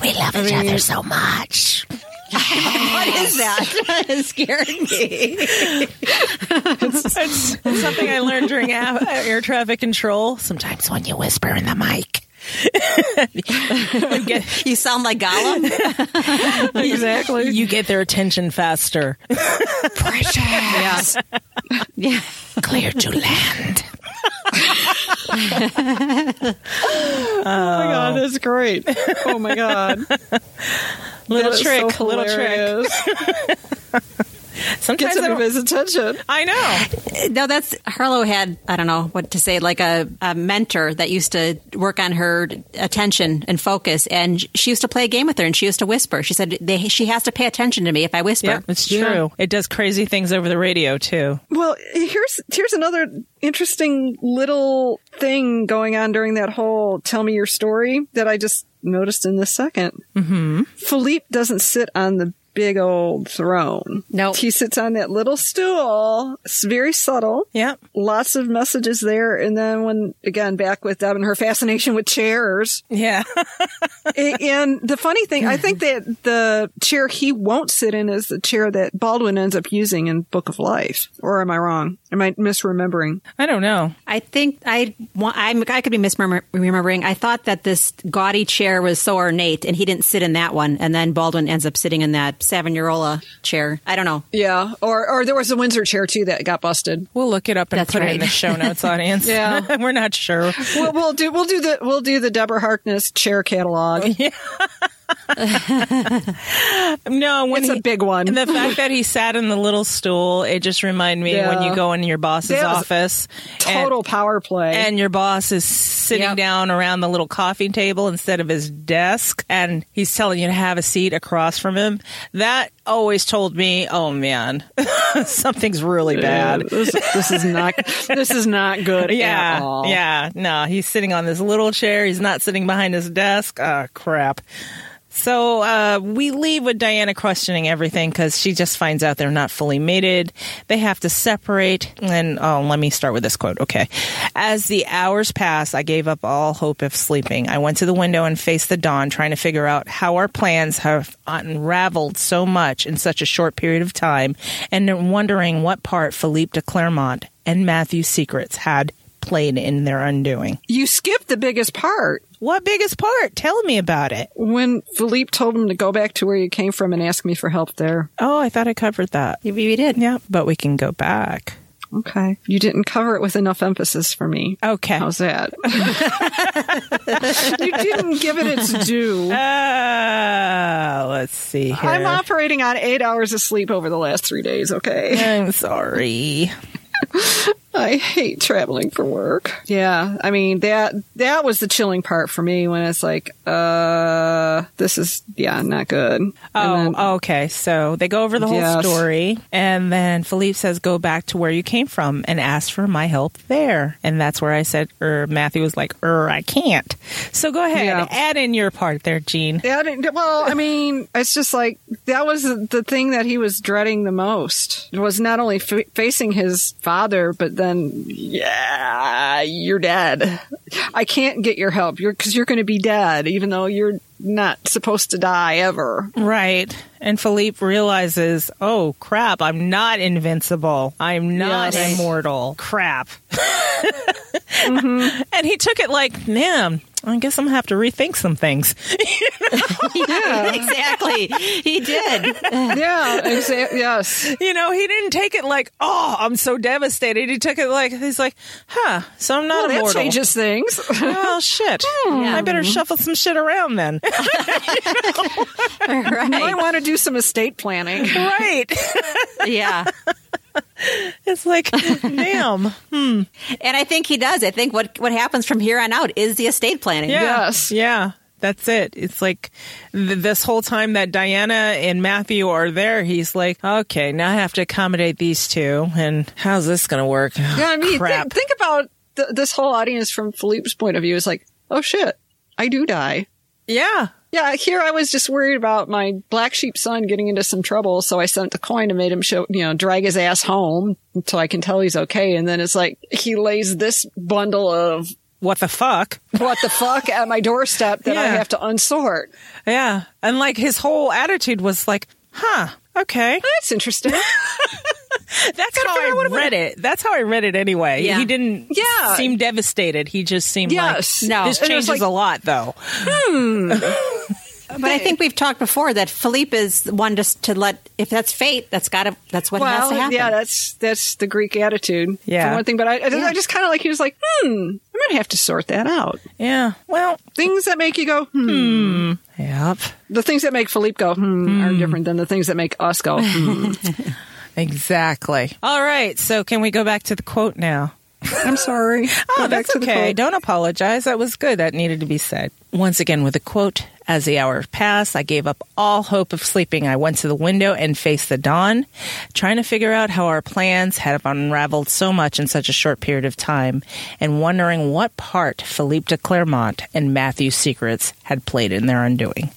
We love each other so much. what is that? it scared me. It's, it's something I learned during air traffic control. Sometimes when you whisper in the mic. You, get, You sound like Gollum. Exactly. you get their attention faster. yeah. Yeah. Clear to land. oh my god, that's great. Oh my god, Little That trick, so little trick. Hilarious. Sometimes Gets I his attention. I know. No, that's Harlow had I don't know what to say, like a, a mentor that used to work on her attention and focus, and she used to play a game with her, and she used to whisper. She said they, she has to pay attention to me if I whisper. Yeah, it's true. It does crazy things over the radio too. Well, here's here's another interesting little thing going on during that whole "tell me your story" that I just noticed in this 2nd Mm-hmm. Philippe doesn't sit on the big old throne. Nope. he sits on that little stool. It's very subtle. Yep. Lots of messages there, and then when again back with Deb and her fascination with chairs. Yeah. And the funny thing, I think that the chair he won't sit in is the chair that Baldwin ends up using in Book of Life. Or am I wrong? Am I misremembering? I don't know. I think I wa- I'm, I could be misremembering. I thought that this gaudy chair was so ornate, and he didn't sit in that one, and then Baldwin ends up sitting in that Savonarola chair. I don't know. Yeah. Or or there was a Windsor chair too that got busted. We'll look it up and That's put it in the show notes, audience. Yeah. We're not sure. We'll, we'll do we'll do the we'll do the Deborah Harkness chair catalog. No, when It's a big one. And the fact that he sat in the little stool, it just reminded me when you go in your boss's office. Total power play. And, and your boss is sitting Yep. down around the little coffee table instead of his desk, and he's telling you to have a seat across from him. That always told me, oh man, something's really bad. this, this is not this is not good at Yeah, all. yeah, no, he's sitting on this little chair. He's not sitting behind his desk. Oh crap. So uh, we leave with Diana questioning everything because she just finds out they're not fully mated. They have to separate. And oh, let me start with this quote. Okay. As the hours passed, I gave up all hope of sleeping. I went to the window and faced the dawn, trying to figure out how our plans have unraveled so much in such a short period of time, and wondering what part Philippe de Clermont and Matthew's secrets had played in their undoing. You skipped the biggest part. What biggest part? Tell me about it. When Philippe told him to go back to where you came from and ask me for help there. Oh, I thought I covered that. We, we did. Yeah, but we can go back. Okay. You didn't cover it with enough emphasis for me. Okay. How's that? you didn't give it its due. Uh, let's see here. I'm operating on eight hours of sleep over the last three days, okay? I'm sorry. I hate traveling for work. Yeah, I mean that that was the chilling part for me when it's like, uh, this is yeah, not good. Oh, then- okay. So they go over the whole Yes. story, and then Philippe says, "Go back to where you came from and ask for my help there." And that's where I said, "Er." Matthew was like, "Er, I can't." So go ahead, Yeah. add in your part there, Gene. That, well, I mean, it's just like that was the thing that he was dreading the most. It was not only f- facing his father, but then, yeah, you're dead. I can't get your help. You're because you're going to be dead, even though you're not supposed to die ever. Right. And Philippe realizes, oh crap, I'm not invincible. I'm not Yes. immortal. Crap. Mm-hmm. And he took it like, man, I guess I'm gonna have to rethink some things. Yeah, exactly. He did. yeah, exa- yes. you know, he didn't take it like, oh, I'm so devastated. He took it like, he's like, huh, so I'm not Well, that immortal. changes things. Well, shit. Hmm. I better shuffle some shit around then. Might right. want to do some estate planning. right. Yeah. It's like, damn. Hmm. And I think he does. I think what what happens from here on out is the estate planning. Yeah. Yes. Yeah. That's it. It's like th- this whole time that Diana and Matthew are there, he's like, okay, now I have to accommodate these two. And how's this going to work? Yeah, I mean, crap. think, think about th- this whole audience from Philippe's point of view. It's like, oh shit, I do die. yeah. Yeah, here I was just worried about my black sheep son getting into some trouble, so I sent the coin and made him show, you know, drag his ass home until I can tell he's okay. And then it's like he lays this bundle of What the fuck? what the fuck at my doorstep that I have to unsort. Yeah. And like his whole attitude was like, huh, okay. That's interesting. That's how I read it. That's how I read it anyway. Yeah. He didn't Yeah. seem devastated. He just seemed Yes. like, No. this And it was changes like- a lot though. But I think we've talked before that Philippe is one just to let if that's fate, that's got to that's what has to happen. yeah, that's that's the Greek attitude. Yeah. for one thing. But I, I, I just kind of like he was like, hmm, I'm gonna have to sort that out. Yeah. Well, Things that make you go, hmm. yep. The things that make Philippe go, hmm, are different than the things that make us go, hmm. Exactly. All right. So can we go back to the quote now? I'm sorry. Oh, that's okay. quote. Don't apologize. That was good. That needed to be said. Once again, with a quote As the hours passed, I gave up all hope of sleeping. I went to the window and faced the dawn, trying to figure out how our plans had unraveled so much in such a short period of time, and wondering what part Philippe de Clermont and Matthew's secrets had played in their undoing.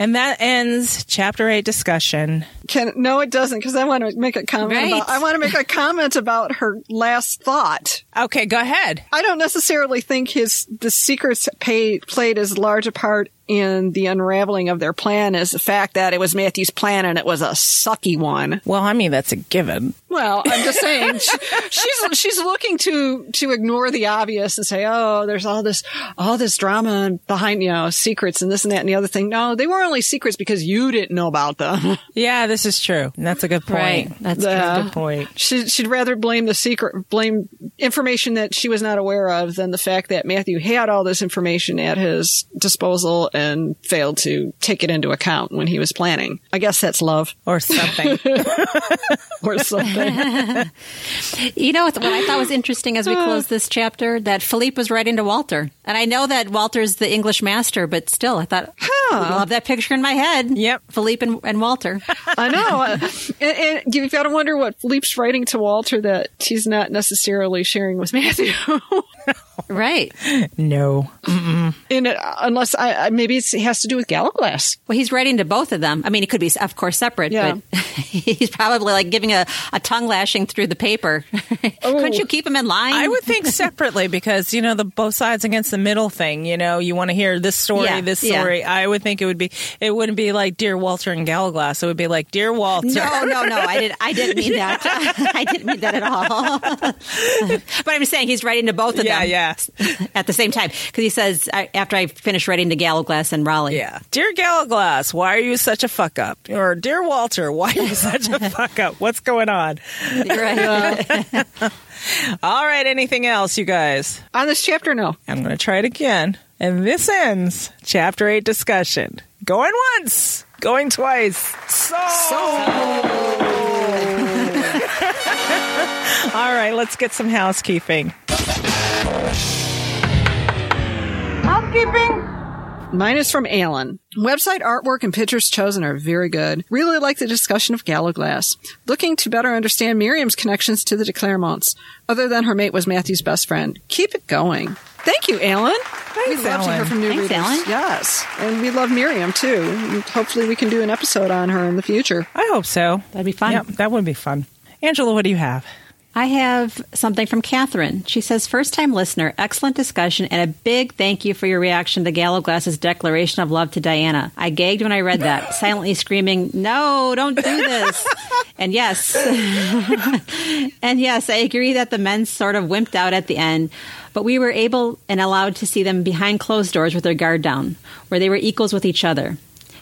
And that ends chapter 8 discussion. Can, no, it doesn't, because I want to make a comment Right. about. I want to make a comment about her last thought. Okay, go ahead. I don't necessarily think his the secrets pay, played as large a part in the unraveling of their plan is the fact that it was Matthew's plan and it was a sucky one. Well, I mean, that's a given. Well, I'm just saying she, she's she's looking to to ignore the obvious and say, "Oh, there's all this all this drama behind you know secrets and this and that and the other thing." No, they were only secrets because you didn't know about them. Yeah, this is true. That's a good point. Right. That's Yeah. Good point. She, she'd rather blame the secret, blame information that she was not aware of than the fact that Matthew had all this information at his disposal and failed to take it into account when he was planning. I guess that's love Or something. or something. You know what, what I thought was interesting as we close this chapter? That Philippe was writing to Walter. And I know that Walter's the English master, but still, I thought, I love that picture in my head. Yep. Philippe and, and Walter. I know. Uh, and, and you've got to wonder what Philippe's writing to Walter that he's not necessarily sharing with Matthew. right. no. In it, unless I, I maybe it's, it has to do with Gallowglass. Well, he's writing to both of them. I mean, it could be, of course, separate, Yeah. but he's probably like giving a, a tongue lashing through the paper. Couldn't oh. you keep him in line? I would think separately because you know the both sides against the middle thing. You know, you want to hear this story, Yeah, this yeah. story. I would think it would be. It wouldn't be like dear Walter and Gallowglass. It would be like dear Walter. No, no, no. I didn't. I didn't mean that. I didn't mean that at all. but I'm saying he's writing to both of Yeah, them. yeah. At the same time, because he says I, after I finish writing to Gallowglass and Raleigh. Yeah, dear Gallowglass, why are you such a fuck up? Or dear Walter, why are you such a fuck up? What's going on? Right. All right, anything else, you guys? On this chapter, no. I'm going to try it again. And this ends chapter 8 discussion. Going once, going twice. So. All right, let's get some housekeeping. housekeeping. Mine is from Alan. Website artwork and pictures chosen are very good. Really like the discussion of Gallowglass. Looking to better understand Miriam's connections to the de Clermonts, other than her mate was Matthew's best friend. Keep it going. Thank you, Alan. we love to Alan. hear from new Thanks, readers. Alan. Yes, and we love Miriam too. And hopefully, we can do an episode on her in the future. I hope so. That'd be fun. Yep, that would be fun. Angela, what do you have? I have something from Catherine. She says, first time listener, excellent discussion, and a big thank you for your reaction to Gallowglass's declaration of love to Diana. I gagged when I read that, silently screaming, No, don't do this. and yes, and yes, I agree that the men sort of wimped out at the end, but we were able and allowed to see them behind closed doors with their guard down, where they were equals with each other.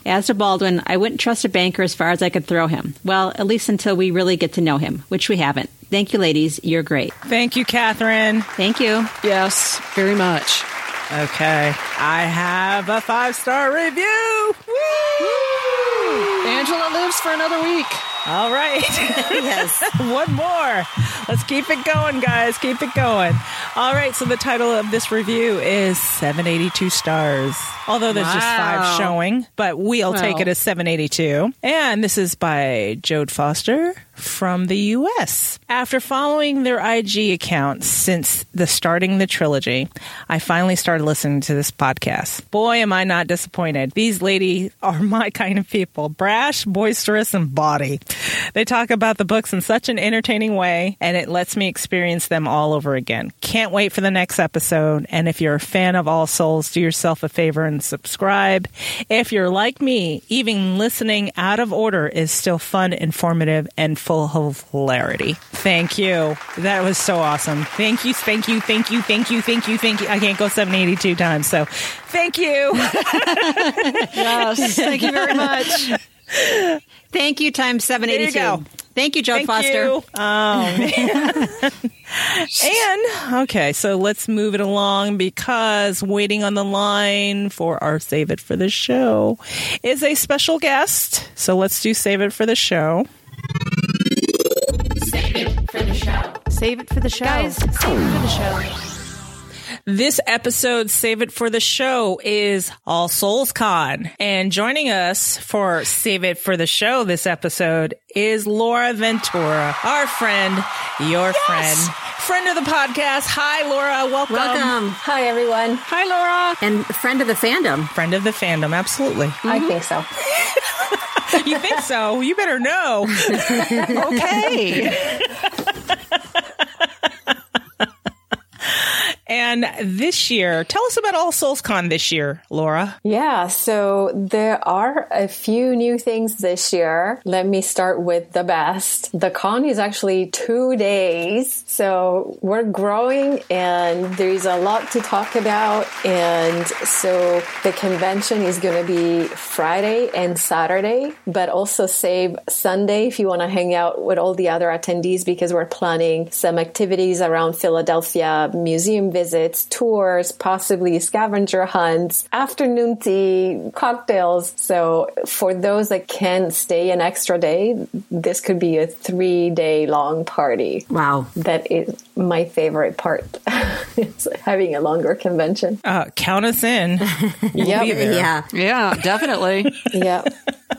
As to Baldwin, I wouldn't trust a banker as far as I could throw him. Well, at least until we really get to know him, which we haven't. Thank you, ladies. You're great. Thank you, Catherine. Thank you. Yes, very much. Okay. I have a five star review. Angela lives for another week. All right. Yes. One more. Let's keep it going, guys. Keep it going. All right. So the title of this review is 782 stars. Although there's just five showing, but we'll take it as 782. And this is by Jode Foster from the U.S. After following their IG account since the starting the trilogy, I finally started listening to this podcast. Boy, am I not disappointed. These ladies are my kind of people. Brash, boisterous, and bawdy. They talk about the books in such an entertaining way, and it lets me experience them all over again. Can't wait for the next episode. And if you're a fan of All Souls, do yourself a favor and subscribe. If you're like me, even listening out of order is still fun, informative, and full of hilarity. Thank you. That was so awesome. Thank you, thank you, thank you, thank you, thank you, thank you. I can't go 782 times, so thank you. Yes, thank you very much. Thank you, times 782. There you go. Thank you, Joe Thank Foster. you. Oh, man. and okay, so let's move it along because waiting on the line for our Save It for the Show is a special guest. So let's do Save It for the Show. For the show. Save it for the show. Guys, save it for the show. This episode, Save It for the Show, is All Souls Con. And joining us for Save It for the Show this episode is Laura Ventura, our friend, your friend, friend of the podcast. Hi, Laura. Welcome. Welcome. Hi, everyone. Hi, Laura. And friend of the fandom. Friend of the fandom. Absolutely. I think so. You think so? You better know. Okay. And this year, tell us about All Souls Con this year, Laura. Yeah, so there are a few new things this year. Let me start with the best. The con is actually two days. So we're growing and there's a lot to talk about. And so the convention is going to be Friday and Saturday, but also save Sunday if you want to hang out with all the other attendees because we're planning some activities around Philadelphia, museum visits, tours, possibly scavenger hunts, afternoon tea, cocktails. So for those that can stay an extra day, this could be a three day long party. Wow. That is my favorite part. is having a longer convention. Uh, count us in. We'll be there. Yeah. Yeah, definitely. Yeah.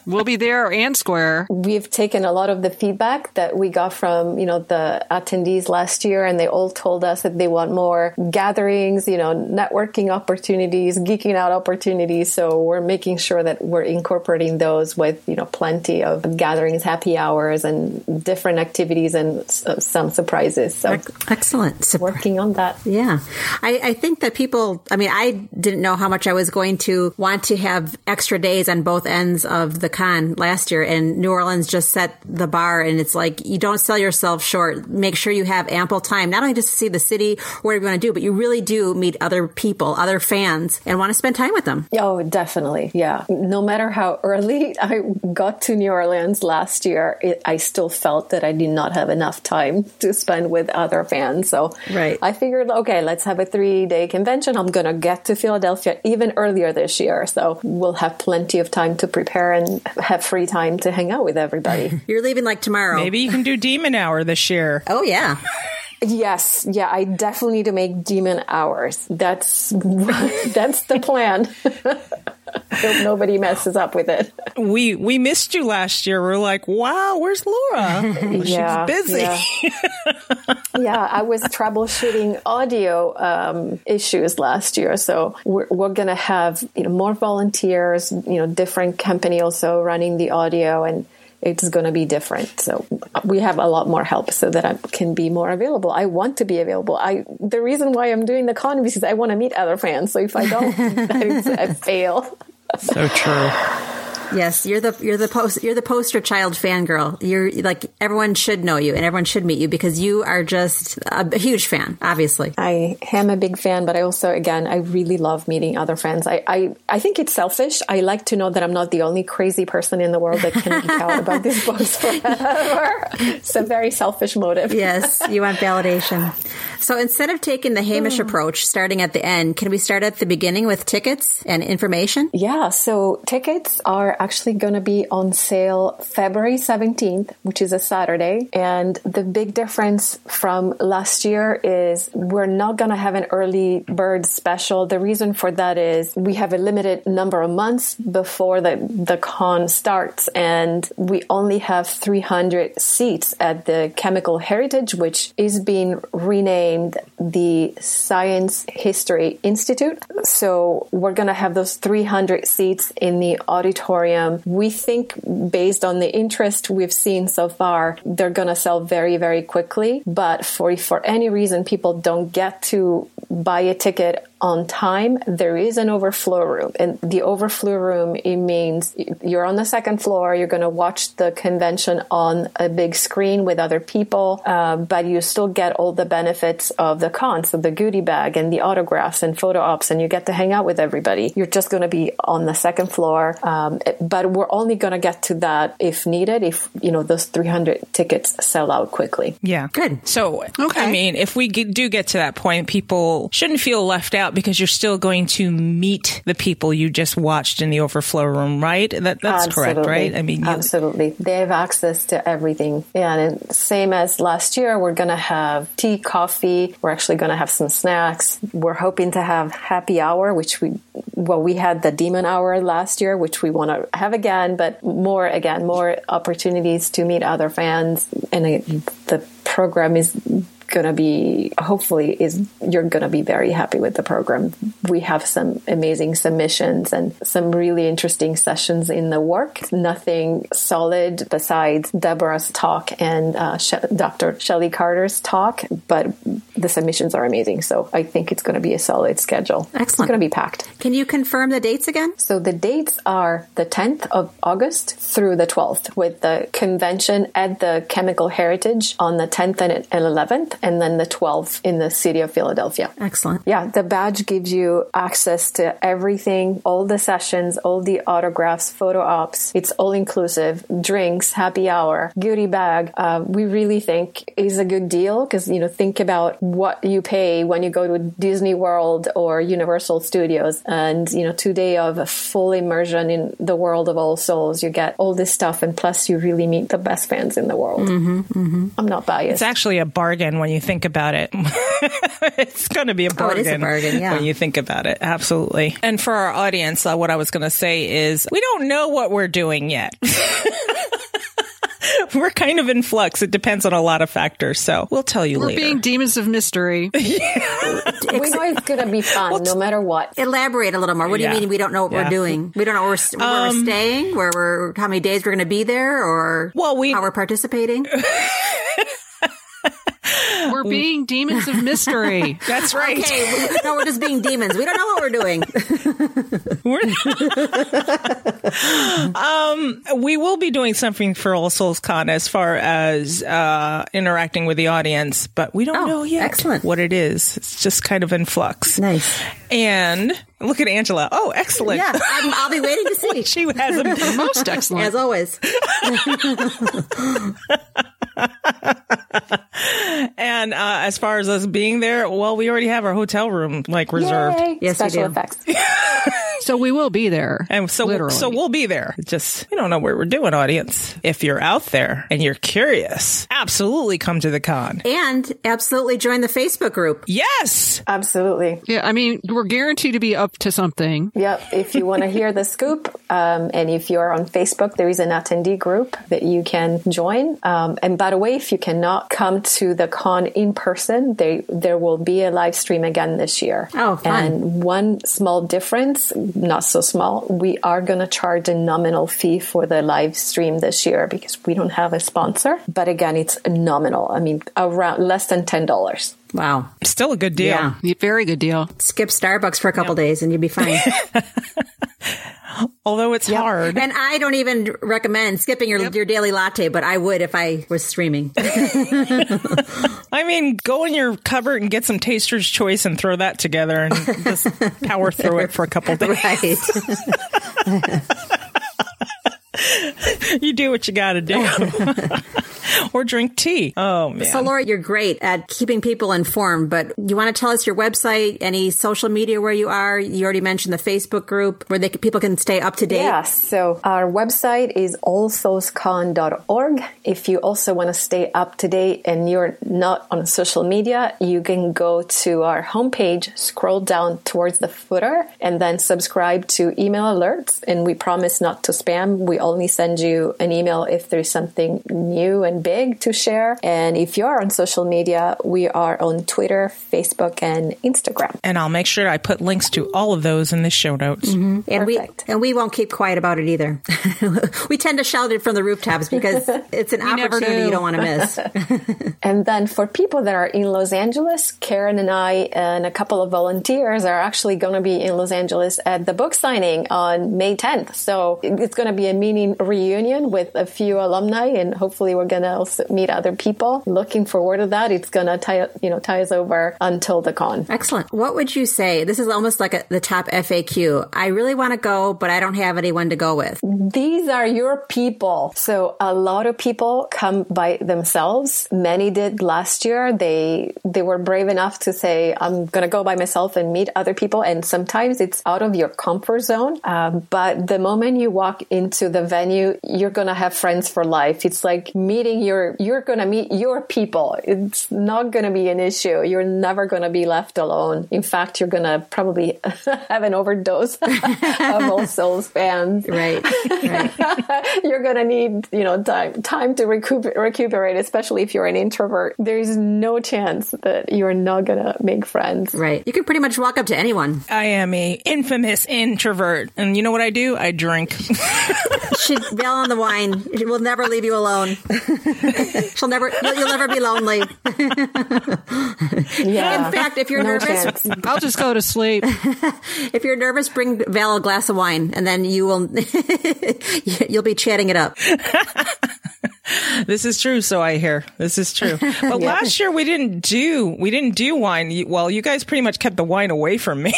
We'll be there and square. We've taken a lot of the feedback that we got from, you know, the attendees last year and they all told us that they want more gatherings, you know, networking opportunities, geeking out opportunities. So we're making sure that we're incorporating those with, you know, plenty of gatherings, happy hours and different activities and uh, some surprises. So Excellent. Working on that. Yeah. I, I think that people, I mean, I didn't know how much I was going to want to have extra days on both ends of the con last year. And New Orleans just set the bar. And it's like, you don't sell yourself short. Make sure you have ample time, not only just to see the city, whatever you want to do, but you really do meet other people, other fans, and want to spend time with them. Oh, definitely. Yeah. No matter how early I got to New Orleans last year, it, I still felt that I did not have enough time to spend with other fans. So Right. I figured, okay, let's have a three day convention. I'm going to get to Philadelphia even earlier this year. So we'll have plenty of time to prepare and have free time to hang out with everybody. You're leaving like tomorrow. Maybe you can do Demon Hour this year. Oh, yeah. Yes. Yeah. I definitely need to make demon hours. That's, that's the plan. Hope nobody messes up with it. We we missed you last year. We're like, wow, where's Laura? Yeah, She's busy. yeah. yeah, I was troubleshooting audio um, issues last year, so we're, we're going to have you know more volunteers, you know, different company also running the audio, and it's going to be different. So we have a lot more help, so that I can be more available. I want to be available. I the reason why I'm doing the con is I want to meet other fans. So if I don't, I, I fail. So true. Yes, you're the you're the post you're the poster child fangirl. You're like everyone should know you and everyone should meet you because you are just a, huge fan, obviously. I am a big fan, but I also, again, I really love meeting other fans. I, I, I think it's selfish. I like to know that I'm not the only crazy person in the world that can geek out about these books forever. It's a very selfish motive. Yes, you want validation. So instead of taking the Hamish hmm. approach, starting at the end, can we start at the beginning with tickets and information? Yeah, so tickets are actually going to be on sale February 17th, which is a Saturday. And the big difference from last year is we're not going to have an early bird special. The reason for that is we have a limited number of months before the, the con starts, and we only have 300 seats at the Chemical Heritage, which is being renamed the Science History Institute. So we're going to have those 300 seats in the auditorium. We think, based on the interest we've seen so far, they're going to sell very, very quickly. But for if for any reason people don't get to buy a ticket on time, there is an overflow room. And the overflow room, it means you're on the second floor, you're going to watch the convention on a big screen with other people, uh, but you still get all the benefits of the con. So the goodie bag and the autographs and photo ops, and you get to hang out with everybody. You're just going to be on the second floor. Um, but we're only going to get to that if needed, if, you know, those 300 tickets sell out quickly. Yeah. Good. So, Okay. I mean, if we do get to that point, people shouldn't feel left out out because you're still going to meet the people you just watched in the overflow room, right? That that's correct, right? I mean, you, absolutely, they have access to everything. And same as last year, we're going to have tea, coffee. We're actually going to have some snacks. We're hoping to have happy hour, which we well, we had the demon hour last year, which we want to have again, but more again, more opportunities to meet other fans, and the program is going to be hopefully is you're going to be very happy with the program. We have some amazing submissions and some really interesting sessions in the work. Nothing solid besides deborah's talk and uh, She- dr shelley carter's talk but the submissions are amazing. So i think it's going to be a solid schedule. It's Excellent. going to be packed. Can you confirm the dates again? so the dates are the 10th of August through the 12th, with the convention at the Chemical Heritage on the 10th and 11th, and then the 12 in the city of Philadelphia. Excellent. Yeah, the badge gives you access to everything, all the sessions, all the autographs, photo ops. It's all inclusive, drinks, happy hour, goodie bag. Uh, we really think is a good deal because, you know, think about what you pay when you go to Disney World or Universal Studios and, you know, two day of a full immersion in the world of all souls. You get all this stuff and plus you really meet the best fans in the world. Mm-hmm, I'm not biased. it's actually a bargain when you think about it. it's going to be a Oh, bargain. it is a bargain, yeah. When you think about it, absolutely. And for our audience, uh, what I was going to say is we don't know what we're doing yet. we're kind of in flux. It depends on a lot of factors. So we'll tell you We're later. being demons of mystery. we know it's going to be fun no matter what. Elaborate a little more. What do Yeah. you mean we don't know what Yeah. Um, we're doing? We don't know where we're, where we're staying, where we're, how many days we're going to be there, or Well, we- how we're participating. We're being demons of mystery. That's right. Okay, we- no, we're just being demons. We don't know what we're doing. um, we will be doing something for All Souls Con as far as uh, interacting with the audience, but we don't Oh, know yet excellent. what it is. It's just kind of in flux. Nice. And look at Angela. Oh, excellent. Yeah, I'm, I'll be waiting to see. she has a Most excellent. As always. And uh, as far as us being there, well, we already have our hotel room like reserved, Yay! Yes, we do. effects. So we will be there. and so literally. so we'll be there. Just we don't know where we're doing, audience. If you're out there and you're curious, absolutely come to the con. And absolutely join the Facebook group. Yes, Absolutely. yeah, I mean, we're guaranteed to be up to something. Yep. If you want to hear the scoop, um, and if you're on Facebook, there is an attendee group that you can join. Um, and by the way, if you cannot come to the con in person, they, there will be a live stream again this year. Oh, fun. And one small difference, not so small, we are going to charge a nominal fee for the live stream this year because we don't have a sponsor. But again, it's nominal. I mean, around less than $10. Wow. still a good deal. Yeah. Very good deal. Skip Starbucks for a couple days and you'd be fine. Although it's hard. and I don't even recommend skipping your, your daily latte, but I would if I was streaming. I mean, go in your cupboard and get some Taster's Choice and throw that together and just power through it for a couple days. right. You do what you got to do. or drink tea. Oh, man. So, Laura, you're great at keeping people informed, but you want to tell us your website, any social media where you are? You already mentioned the Facebook group where they can, people can stay up to date. Yeah, so our website is allsoulscon.org. If you also want to stay up to date and you're not on social media, you can go to our homepage, scroll down towards the footer, and then subscribe to email alerts. And we promise not to spam. We only send you an email if there's something new and big to share. And if you are on social media, we are on Twitter, Facebook, and Instagram. and I'll make sure I put links to all of those in the show notes. Mm-hmm. And we Perfect. and we won't keep quiet about it either. we tend to shout it from the rooftops because it's an opportunity do. you don't want to miss. And then for people that are in Los Angeles, Karen and I and a couple of volunteers are actually going to be in Los Angeles at the book signing on May 10th. So it's going to be a mini reunion with a few alumni and hopefully we're also meet other people. Looking forward to that. It's gonna tie you know tie us over until the con. Excellent. What would you say? This is almost like a, the top FAQ. I really want to go, but I don't have anyone to go with. These are your people. So a lot of people come by themselves. Many did last year. They they were brave enough to say, "I'm gonna go by myself and meet other people." And sometimes it's out of your comfort zone. Um, but the moment you walk into the venue, you're gonna have friends for life. It's like meeting your. You're gonna meet your people. It's not gonna be an issue. You're never gonna be left alone. In fact, you're gonna probably have an overdose of All Souls fans. Right. right. you're gonna need you know time time to recoup- recuperate, especially if you're an introvert. There's no chance that you're not gonna make friends. Right. You can pretty much walk up to anyone. I am a infamous introvert, and you know what I do? I drink. She bail on the wine. She will never leave you alone. She'll never. You'll, you'll never be lonely. Yeah. In fact, if you're No nervous, chance. I'll just go to sleep. if you're nervous, bring Val a glass of wine, and then you will. you'll be chatting it up. this is true, so I hear. This is true. But last year we didn't do we didn't do wine. Well, you guys pretty much kept the wine away from me.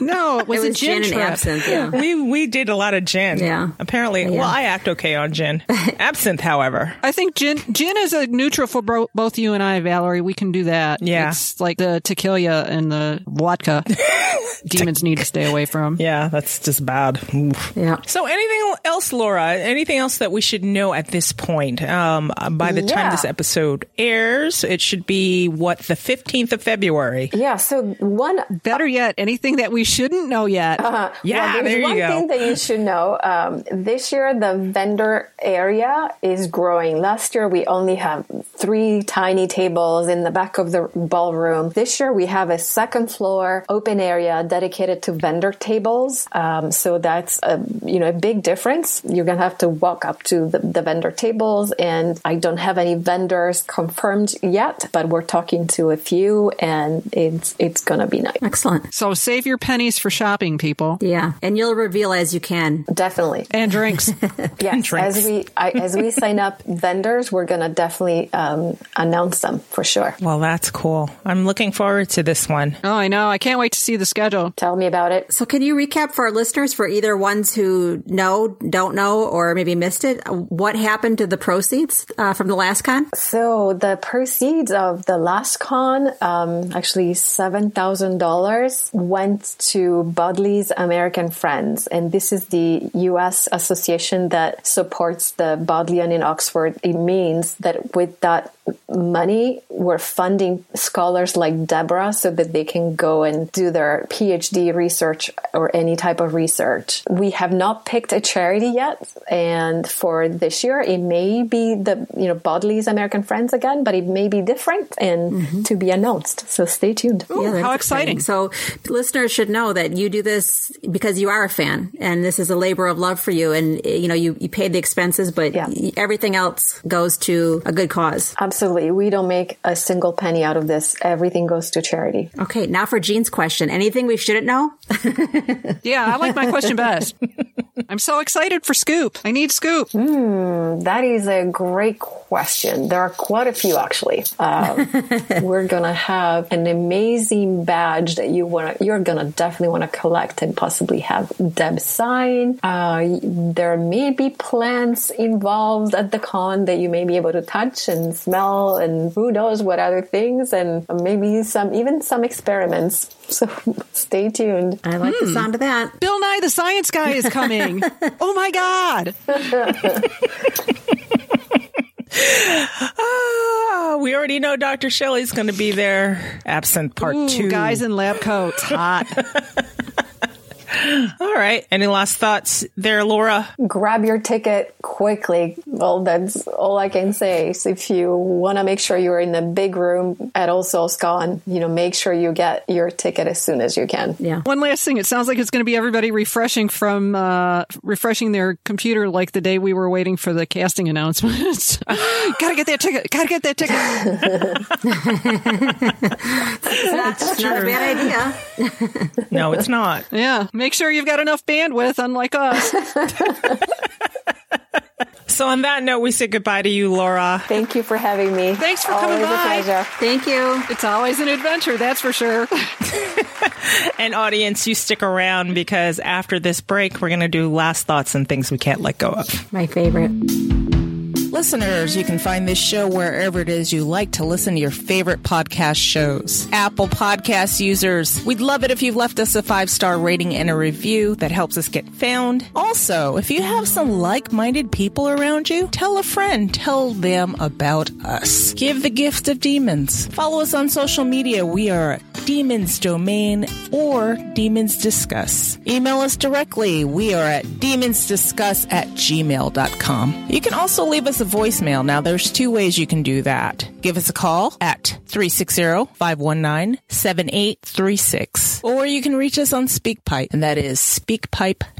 No, it was, It a was gin, gin and absinthe. Yeah. we we did a lot of gin. Yeah. Apparently, Yeah. well, I act okay on gin. Absinthe, however. I think gin gin is a neutral for bro- both you and I, Valerie. We can do that. Yeah. it's like the tequila and the vodka. Demons need to stay away from. Yeah, that's just bad. Oof. Yeah. So, anything else, Laura? Anything else that we should know at this point? Um, by the time this episode airs, it should be what the fifteenth of February. Yeah. So one Better yet, anything that we shouldn't know yet. Yeah, Well, there's there you one go. thing that you should know. Um, this year, the vendor area is growing. Last year, we only have three tiny tables in the back of the ballroom. This year, we have a second floor open area dedicated to vendor tables. Um, so that's a you know a big difference. You're gonna have to walk up to the, the vendor tables, and I don't have any vendors confirmed yet, but we're talking to a few, and it's it's gonna be nice. Excellent. So save your pennies for shopping, people, Yeah, and you'll reveal as you can. Definitely. and drinks. Yes, drinks. as we I, as we sign up vendors, we're gonna definitely um, announce them for sure. Well, that's cool. I'm looking forward to this one. oh, I know. I can't wait to see the schedule. Tell me about it. So, can you recap for our listeners, for either ones who know, don't know, or maybe missed it, what happened to the proceeds uh, from the last con? So the proceeds of the last con, um, actually seven thousand dollars, went to Bodley's American Friends, and this is the U.S. association that supports the Bodleian in Oxford. It means that with that money, we're funding scholars like Deborah so that they can go and do their PhD research or any type of research. We have not picked a charity yet, and for this year, it may be the you know Bodley's American Friends again, but it may be different and mm-hmm. to be announced. So stay tuned. Yeah, that's how exciting. So, listeners should know that you do this because you are a fan, and this is a labor of love for you. And, you know, you, you paid the expenses, but Yeah. everything else goes to a good cause. Absolutely, we don't make a single penny out of this. Everything goes to charity. Okay, now for Jean's question. Anything we shouldn't know? Yeah, I like my question best. I'm so excited for Scoop. I need Scoop. That is a great question. There are quite a few actually. Um, we're gonna have an amazing badge that you want. to You're gonna definitely want to collect and possibly have Deb sign. Uh, there may be plants involved at the con that you may be able to touch and smell, and who knows what other things, and maybe some even some experiments. So stay tuned. I like the sound of that. Bill Nye the Science Guy is coming. oh my God. Ah, we already know Dr. Shelley's going to be there. Absent part Ooh, two. guys in lab coats. Hot. All right. Any last thoughts there, Laura? grab your ticket quickly. Well, that's all I can say. So if you want to make sure you're in the big room at All Souls Con, you know, make sure you get your ticket as soon as you can. Yeah. One last thing. It sounds like it's going to be everybody refreshing from uh, refreshing their computer like the day we were waiting for the casting announcements. Gotta get that ticket. Gotta get that ticket. That's not a bad idea. No, it's not. Yeah. Make sure you've got enough bandwidth, unlike us. So on that note, we say goodbye to you, Laura. Thank you for having me. Thanks for coming by. a pleasure. Thank you. It's always an adventure, that's for sure. And audience, you stick around because after this break, we're going to do last thoughts and things we can't let go of. My favorite. Listeners, you can find this show wherever it is you like to listen to your favorite podcast shows. Apple Podcast users, we'd love it if you left us a five star rating and a review that helps us get found. Also, if you have some like minded people around you, tell a friend, tell them about us. Give the gift of demons. Follow us on social media. We are Demons Domain or Demons Discuss. Email us directly. We are at demonsdiscuss at gmail.com. You can also leave us a voicemail. Now, there's two ways you can do that. Give us a call at 360-519-7836. Or you can reach us on SpeakPipe, and that is speakpipe.com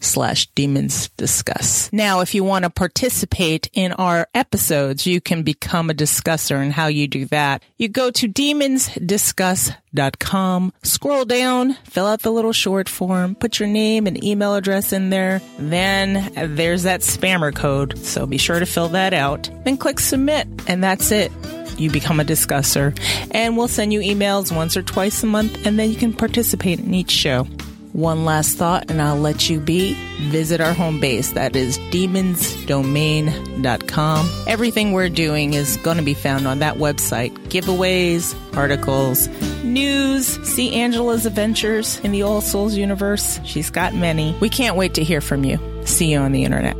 slash demons discuss. Now, if you want to participate in our episodes, you can become a discusser and how you do that. You go to demonsdiscuss.com, scroll down, fill out the little short form, put your name and email address in there. Then there's that spammer code. So be sure to fill that out. Then click submit and that's it. You become a discusser and we'll send you emails once or twice a month and then you can participate in each show. One last thought, and I'll let you be. Visit our home base. That is demonsdomain.com. Everything we're doing is going to be found on that website. Giveaways, articles, news, see Angela's adventures in the All Souls universe. She's got many. We can't wait to hear from you. See you on the internet.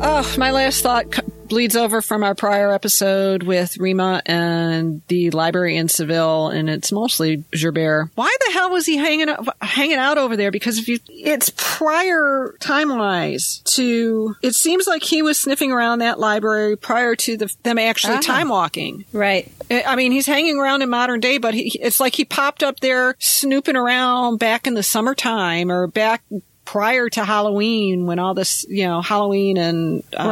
Oh, my last thought bleeds over from our prior episode with Rima and the library in Seville, and it's mostly Gerbert. Why the hell was he hanging out, hanging out over there? Because if you, it's prior time wise to. It seems like he was sniffing around that library prior to the, them actually Ah. time walking. Right. I I mean, he's hanging around in modern day, but he, it's like he popped up there snooping around back in the summertime or back prior to Halloween when all this, you know, Halloween and uh,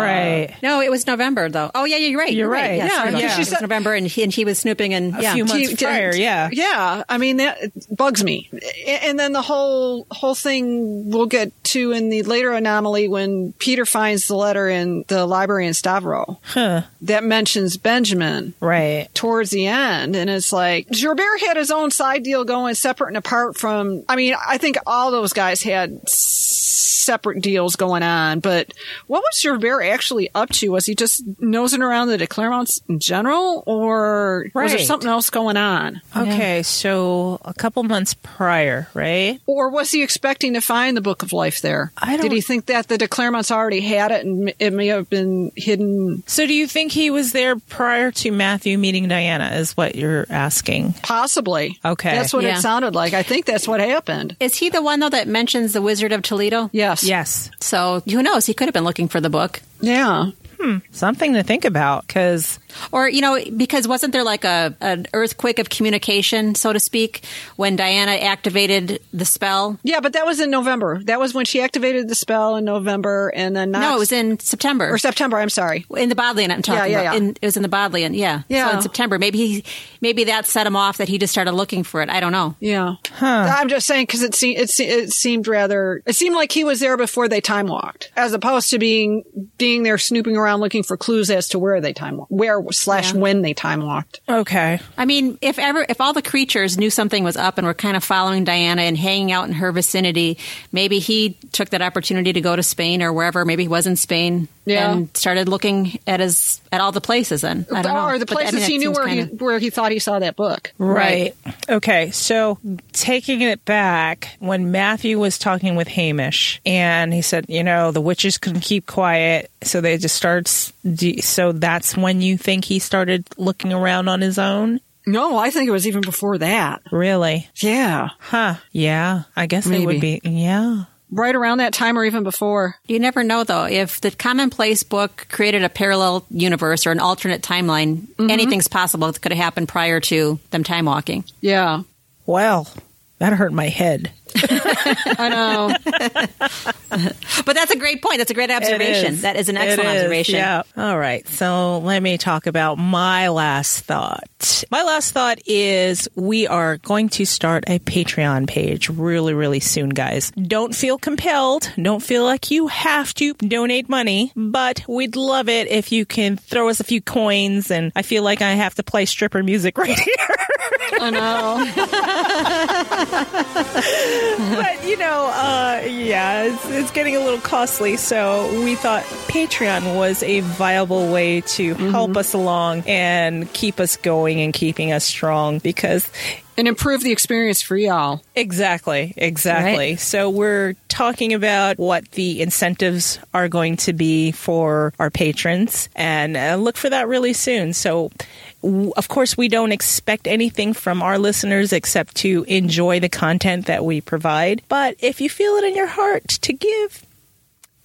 No, it was November though. Oh yeah, you're right. You're right. Yes, Yeah, you're right. yeah. It was November, and he, and he was snooping, and A yeah, few months T- prior, yeah. Yeah, I mean that bugs me. And then the whole whole thing we'll get to in the later anomaly when Peter finds the letter in the library in Stavro Huh. that mentions Benjamin Right. towards the end, and it's like Gerbert had his own side deal going separate and apart from. I mean, I think all those guys had s- separate deals going on, but what was Gerbert actually up to? Was he just nosing around the de Clermonts in general, or was there something else going on? Okay, so a couple months prior, right? Or was he expecting to find the Book of Life there? I don't- Did he think that the de Clermonts already had it and it may have been hidden So do you think he was there prior to Matthew meeting Diana is what you're asking? possibly? Okay. That's what Yeah. it sounded like. I think that's what happened. is he the one though that mentions the Wizard of Toledo? Yes. Yes. So who knows? He could have been looking for the book. Yeah. Hmm. Something to think about because Or, you know, because wasn't there like a an earthquake of communication, so to speak, when Diana activated the spell? Yeah, but that was in November. That was when she activated the spell in November and then not No, it was in September. or September, I'm sorry. in the Bodleian, I'm talking Yeah, yeah, about. yeah. In, it was in the Bodleian, yeah. Yeah. So in September, maybe he, maybe that set him off that he just started looking for it. I don't know. Yeah. I'm just saying because it, se- it, se- it seemed rather, it seemed like he was there before they time walked, as opposed to being being there snooping around looking for clues as to where they time walked, where slash Yeah. when they time walked. okay. I mean, if ever, if all the creatures knew something was up and were kind of following Diana and hanging out in her vicinity, maybe he took that opportunity to go to Spain or wherever. Maybe he was in Spain Yeah. and started looking at his at all the places. Then I don't know, or the But, I mean, places he knew where kinda- he where he thought he saw that book. Right. Okay. So taking it back, when Matthew was talking with Hamish and he said, you know, the witches couldn't keep quiet. So they just started. s- So that's when you think he started looking around on his own? No, I think it was even before that. Really? Yeah, Huh. Yeah. I guess it would be. Yeah. right around that time or even before. You never know, though. If the commonplace book created a parallel universe or an alternate timeline, Mm-hmm. anything's possible that could have happened prior to them time walking. Yeah. Well, that hurt my head. I know. But that's a great point. That's a great observation. is. That is an excellent is, observation. Yeah. All right. So let me talk about my last thought. My last thought is we are going to start a Patreon page really, really soon, guys. Don't feel compelled. Don't feel like you have to donate money, but we'd love it if you can throw us a few coins. And I feel like I have to play stripper music right here. I know. but you know, uh, yeah, it's, it's getting a little costly. So we thought Patreon was a viable way to help us along and keep us going and keeping us strong because And improve the experience for y'all. Exactly, exactly. Right. So we're talking about what the incentives are going to be for our patrons and uh, look for that really soon. So of course we don't expect anything from our listeners except to enjoy the content that we provide. But if you feel it in your heart to give,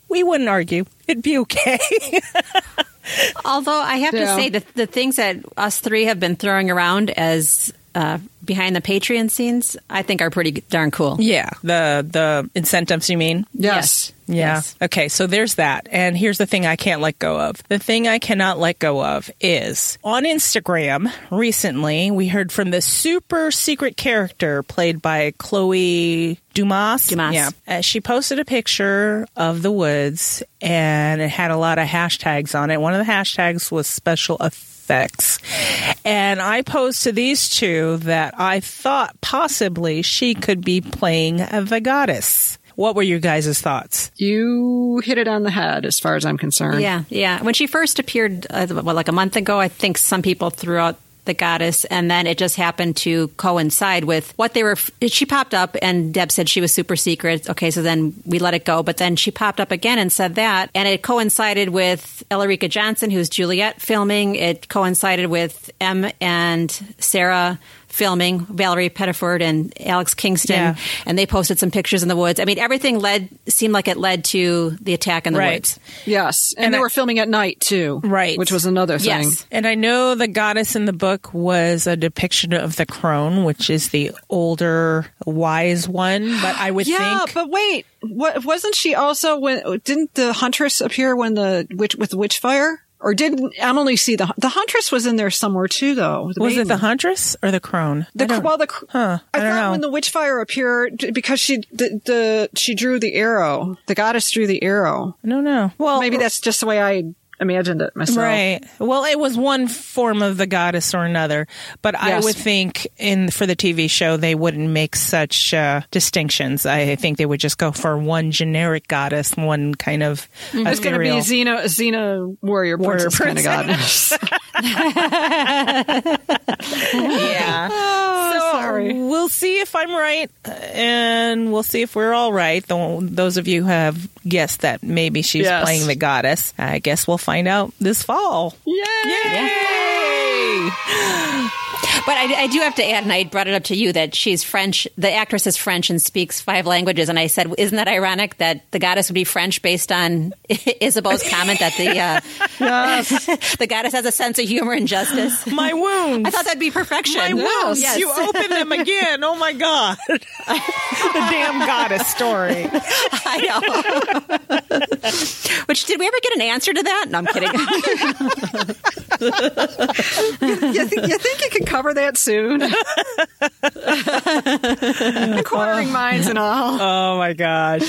we wouldn't argue. It'd be okay. Although I have Yeah. to say that the things that us three have been throwing around as uh, behind the Patreon scenes, I think are pretty darn cool. yeah. The the incentives you mean? Yes. Yeah. Yes. Okay, so there's that. And here's the thing I can't let go of. The thing I cannot let go of is on Instagram recently, we heard from the super secret character played by Chloe Dumas. Dumas. Yeah. Uh, she posted a picture of the woods and it had a lot of hashtags on it. One of the hashtags was special effects. And I posed to these two that I thought possibly she could be playing the goddess. What were your guys' thoughts? You hit it on the head as far as I'm concerned. Yeah, yeah. When she first appeared, uh, well, like a month ago, I think some people threw out the goddess, and then it just happened to coincide with what they were. She popped up, and Deb said she was super secret. Okay, so then we let it go, but then she popped up again and said that, and it coincided with Elarica Johnson, who's Juliet filming. It coincided with M and Sarah filming Valerie Pettiford and Alex Kingston, Yeah. and they posted some pictures in the woods. I mean, everything led seemed like it led to the attack in the Right. woods. Yes. And, And they I- were filming at night too. Right. Which was another thing. Yes. And I know the goddess in the book was a depiction of the crone, which is the older, wise one. But I would Yeah, think. but wait, what wasn't she also when didn't the huntress appear when the witch with the witch fire? Or didn't Emily see the the huntress was in there somewhere too though? was it the huntress or the crone? The I well, the Huh, I I, thought know. when the witch fire appeared because she the, the she drew the arrow. The goddess drew the arrow. No, don't. Well, Maybe that's just the way I imagined it myself. Right. Well, it was one form of the goddess or another, but I would think in for the TV show they wouldn't make such uh, distinctions. I think they would just go for one generic goddess, one kind of It's going to be ethereal. Xena, Xena warrior Warrior princess kind of goddess. yeah. so sorry. we'll see if I'm right, and we'll see if we're all right. Those of you who have guessed that maybe she's Yes. playing the goddess, I guess we'll find out this fall. Yay! Yay! But I, I do have to add, and I brought it up to you that she's French. The actress is French and speaks five languages. And I said, isn't that ironic that the goddess would be French based on Isabeau's comment that the uh, the goddess has a sense of humor and justice? My wounds. I thought that'd be perfection. My wounds. Yes. You open them again. Oh my god. the damn goddess story. I know. Which did we ever get an answer to that? No, I'm kidding. you, think, you think you can cover that soon? Inquiring minds and all. Oh my gosh.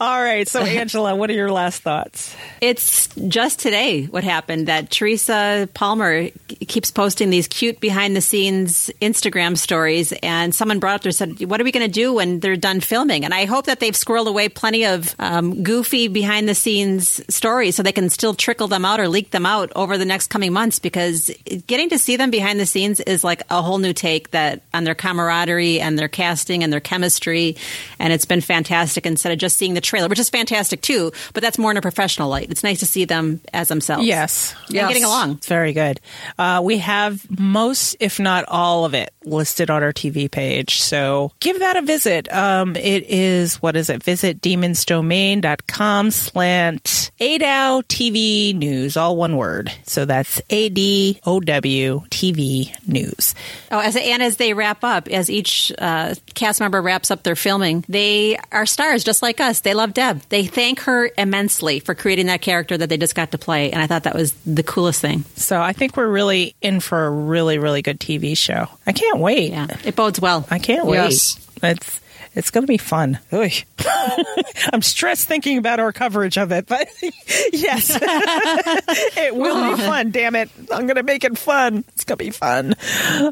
All right. So Angela, what are your last thoughts? It's just today what happened that Teresa Palmer keeps posting these cute behind the scenes Instagram stories, and someone brought up there said, "What are we going to do when they're done filming?" And I hope that they've squirreled away plenty of um, goofy behind the scenes stories so they can still trickle them out or leak them out over the next coming months because getting to see them behind the scenes is like a whole new take that on their camaraderie and their casting and their chemistry, and it's been fantastic instead of just seeing the trailer, which is fantastic too. But that's more in a professional light. It's nice to see them as themselves. Yes. And Yes. getting along. It's very good. Uh, we have most, if not all of it, listed on our TV page. So give that a visit. Um, it is, what is it? Visit demonsdomain.com com slant ADOW TV news, all one word. So that's A-D-O-W TV news. Oh, as and as they wrap up, as each uh, cast member wraps up their filming, they are stars just like us. They love Deb. They thank her immensely for creating that character that they just got to play, and I thought that was the coolest thing. So I think we're really in for a really, really good TV show. I can't wait. Yeah, it bodes well. I can't wait. Yes. It's it's going to be fun. Oy. I'm stressed thinking about our coverage of it, but yes, it will be oh. fun. Damn it, I'm going to make it fun. It's going to be fun.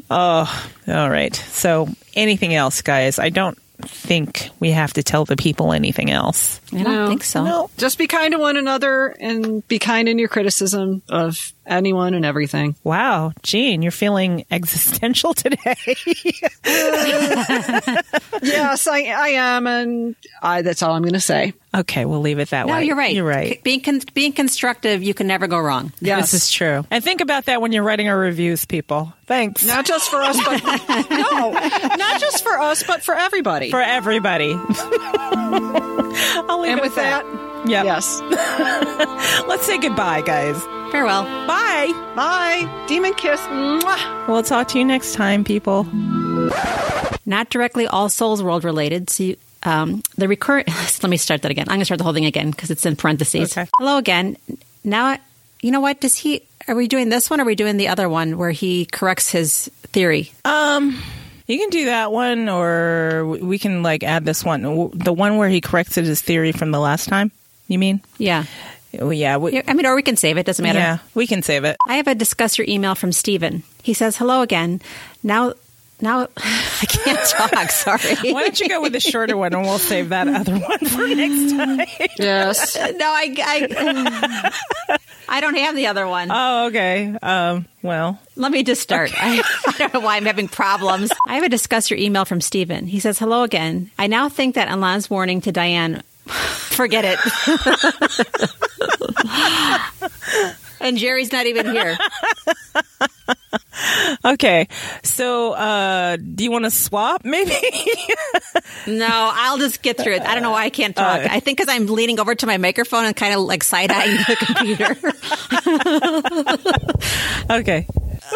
Oh, all right. So, anything else, guys? I don't think we have to tell the people anything else. I don't No. think so. No. Just be kind to one another and be kind in your criticism of anyone and everything. Wow, Gene, you're feeling existential today. yes, I, I am, and I, that's all I'm going to say. okay, we'll leave it that No, way. you're right. You're right. Being con- being constructive, you can never go wrong. Yes. This is true. And think about that when you're writing our reviews, people. Thanks. Not just for us, but no, not just for us, but for everybody. For everybody. I'll leave and it with at that, Yep. yes. Let's say goodbye, guys. Farewell. Bye. Bye, demon kiss. Mwah. We'll talk to you next time, people. Not directly All Souls World related. So you, um, the recurrent. let me start that again. I'm going to start the whole thing again because it's in parentheses. Okay. Hello again. Now, you know what? Does he? Are we doing this one? or Are we doing the other one where he corrects his theory? Um. You can do that one, or we can like add this one. The one where he corrected his theory from the last time. You mean? Yeah. Well, yeah. We, Yeah, I mean, or we can save it. Doesn't matter. yeah, we can save it. I have a discuss your email from Stephen. He says, "Hello again. Now, now I can't talk. Sorry. Why don't you go with the shorter one, and we'll save that other one for next time? Yes. no, I, I, I don't have the other one. Oh, okay. Um, well, Let me just start. I, I don't know why I'm having problems. I have a discuss your email from Stephen. He says, Hello again. I now think that Alain's warning to Diane, forget it. and Jerry's not even here. okay. So, uh, do you want to swap? Maybe. No, I'll just get through it. I don't know why I can't talk. I think because I'm leaning over to my microphone and kind of like side eyeing the computer. okay.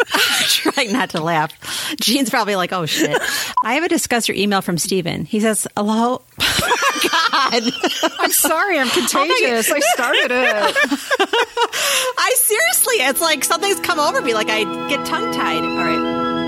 trying not to laugh. Gene's probably like, oh shit. I have a discuss your email from Stephen. He says, hello. God. I'm sorry, I'm contagious. I started it. I seriously, it's like something's come over me, like I get tongue tied. All right.